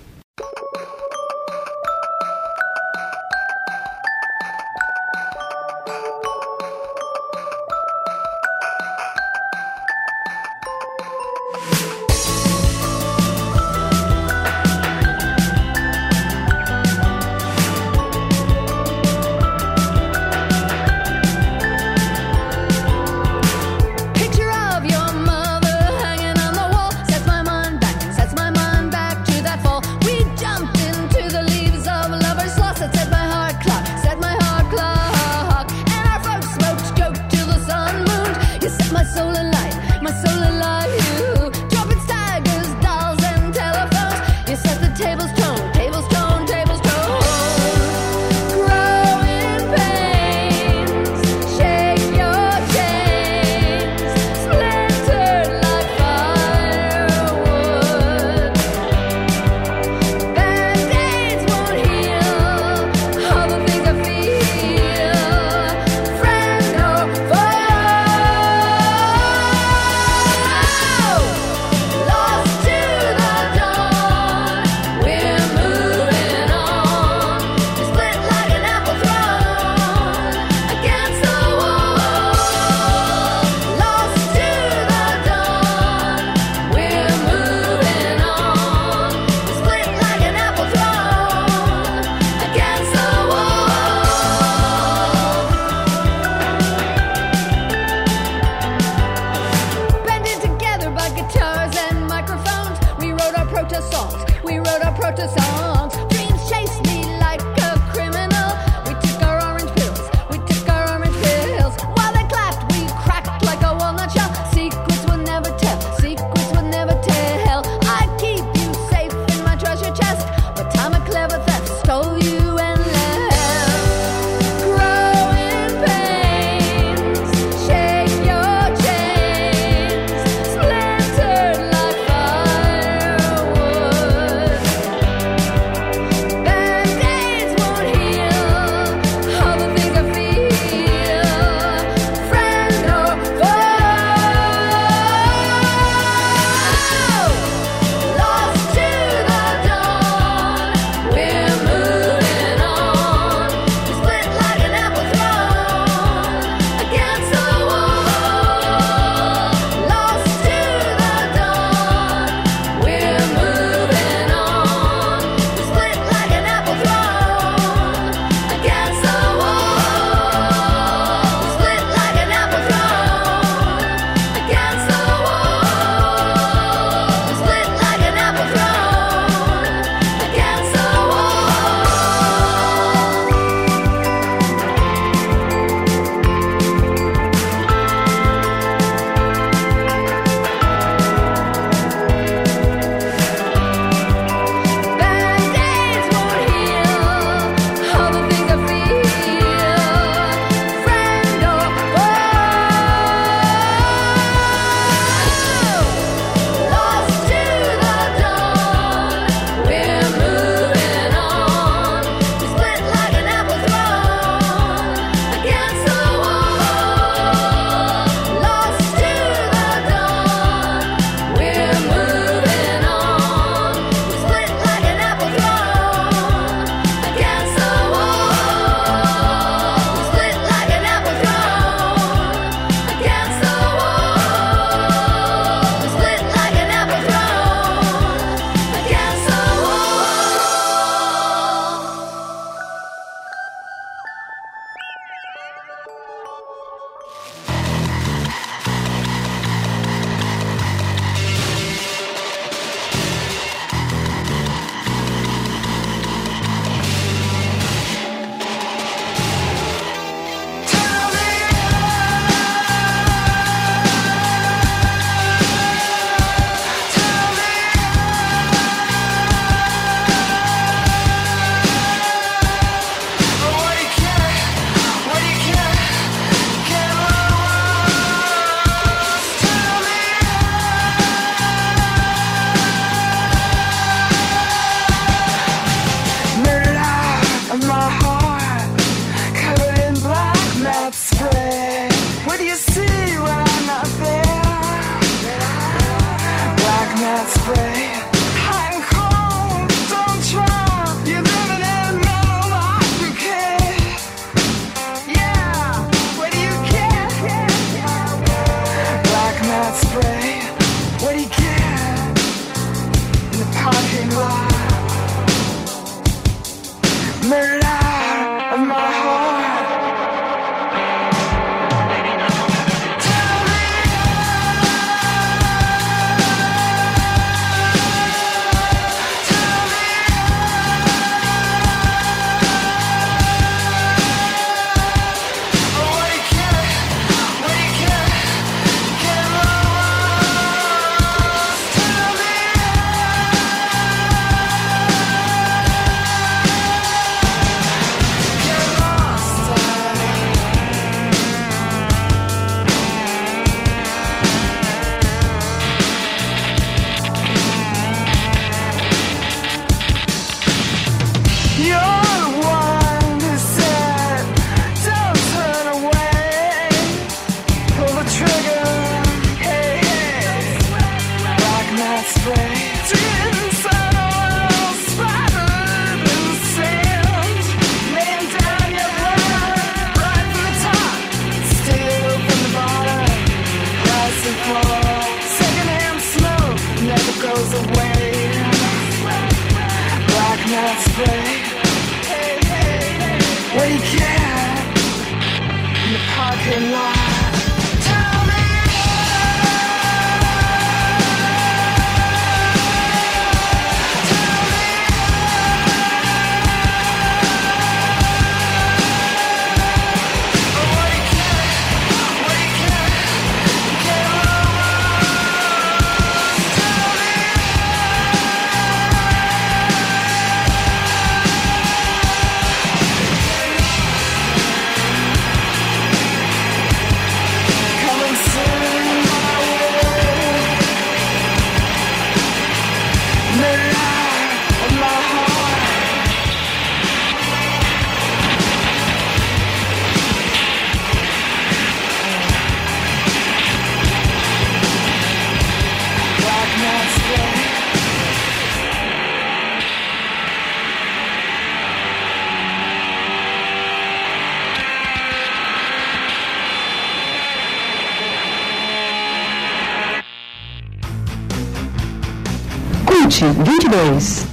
Cult 22.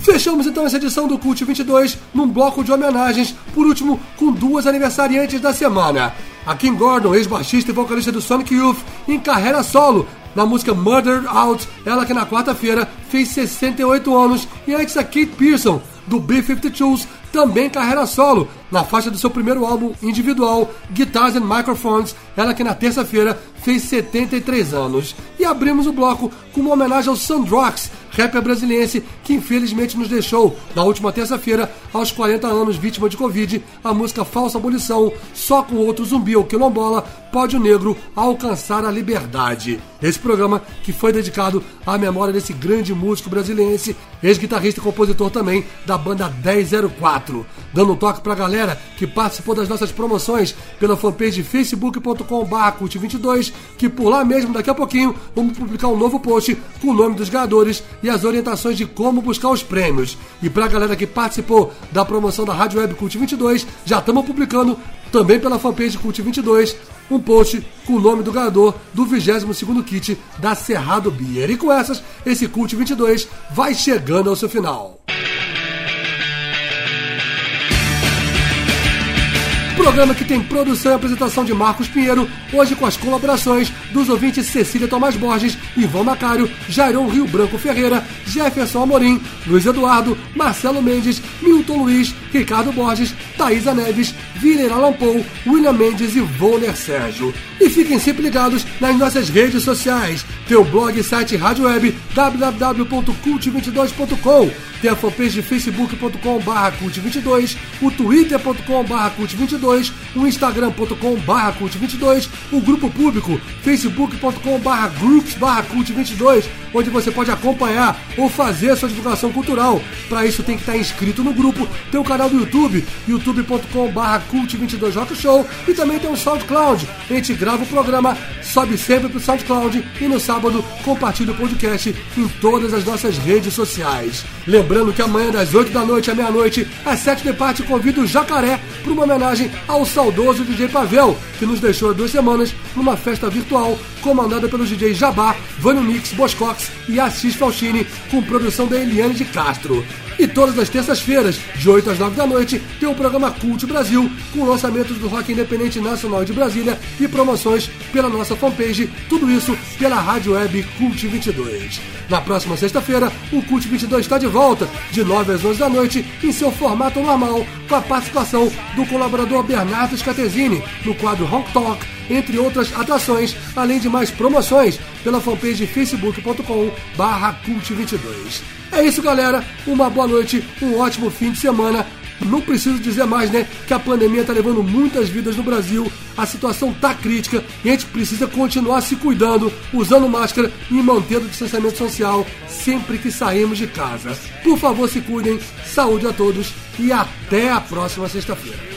Fechamos então essa edição do Cult 22 num bloco de homenagens, por último com duas aniversariantes da semana. A Kim Gordon, ex-baixista e vocalista do Sonic Youth, em carreira solo, na música Murder Out, ela que na quarta-feira fez 68 anos, e antes a Kate Pearson, do B-52s, também carreira solo, na faixa do seu primeiro álbum individual, Guitars and Microphones, ela que na terça-feira fez 73 anos. E abrimos o bloco com uma homenagem ao Sandrox, rapper brasiliense que infelizmente nos deixou na última terça-feira, aos 40 anos, vítima de Covid, a música Falsa Abolição, só com outro zumbi ou quilombola, pode o negro alcançar a liberdade. Esse programa que foi dedicado à memória desse grande músico brasiliense, ex-guitarrista e compositor também da banda 1004. Dando um toque pra galera que participou das nossas promoções pela fanpage facebook.com.br cult22, que por lá mesmo daqui a pouquinho vamos publicar um novo post com o nome dos ganhadores e as orientações de como buscar os prêmios. E pra galera que participou da promoção da Rádio Web Cult 22, já estamos publicando também pela fanpage Cult 22 um post com o nome do ganhador do 22º kit da Cerrado Beer. E com essas, esse Cult 22 vai chegando ao seu final. Programa que tem produção e apresentação de Marcos Pinheiro, hoje com as colaborações dos ouvintes Cecília Tomás Borges, Ivan Macário, Jairon Rio Branco Ferreira, Jefferson Amorim, Luiz Eduardo, Marcelo Mendes, Milton Luiz, Ricardo Borges, Thaisa Neves, Vileira Lampou, William Mendes e Volner Sérgio. E fiquem sempre ligados nas nossas redes sociais. Tem o blog e site Rádio Web www.cult22.com tem a fanpage de facebook.com.br cult22, o twitter.com.br cult22, o instagram.com.br cult22, o grupo público facebook.com.br groups cult22, onde você pode acompanhar ou fazer sua divulgação cultural. Para isso tem que estar inscrito no grupo, tem o canal do YouTube, youtube.com.br cult22 rock e também tem o SoundCloud. A gente grava o programa, sobe sempre pro SoundCloud e no sábado compartilha o podcast em todas as nossas redes sociais. Lembrando que amanhã, das 8 da noite à meia-noite, às 7 de parte, convido o Jacaré para uma homenagem ao saudoso DJ Pavel, que nos deixou há duas semanas numa festa virtual comandada pelos DJs Jabá, Vânio Mix, Boscox e Assis Falchini, com produção da Eliane de Castro. E todas as terças-feiras, de 8 às 9 da noite, tem o programa Cult Brasil, com lançamentos do rock independente nacional de Brasília e promoções pela nossa fanpage, tudo isso pela rádio web Cult 22. Na próxima sexta-feira, o Cult 22 está de volta, de 9 às 11 da noite, em seu formato normal, com a participação do colaborador Bernardo Scatesini, no quadro Honk Talk, entre outras atrações, além de mais promoções pela fanpage facebook.com barra cult22. É isso, galera. Uma boa noite, um ótimo fim de semana. Não preciso dizer mais, né, que a pandemia está levando muitas vidas no Brasil, a situação tá crítica e a gente precisa continuar se cuidando, usando máscara e mantendo o distanciamento social sempre que saímos de casa. Por favor, se cuidem, saúde a todos e até a próxima sexta-feira.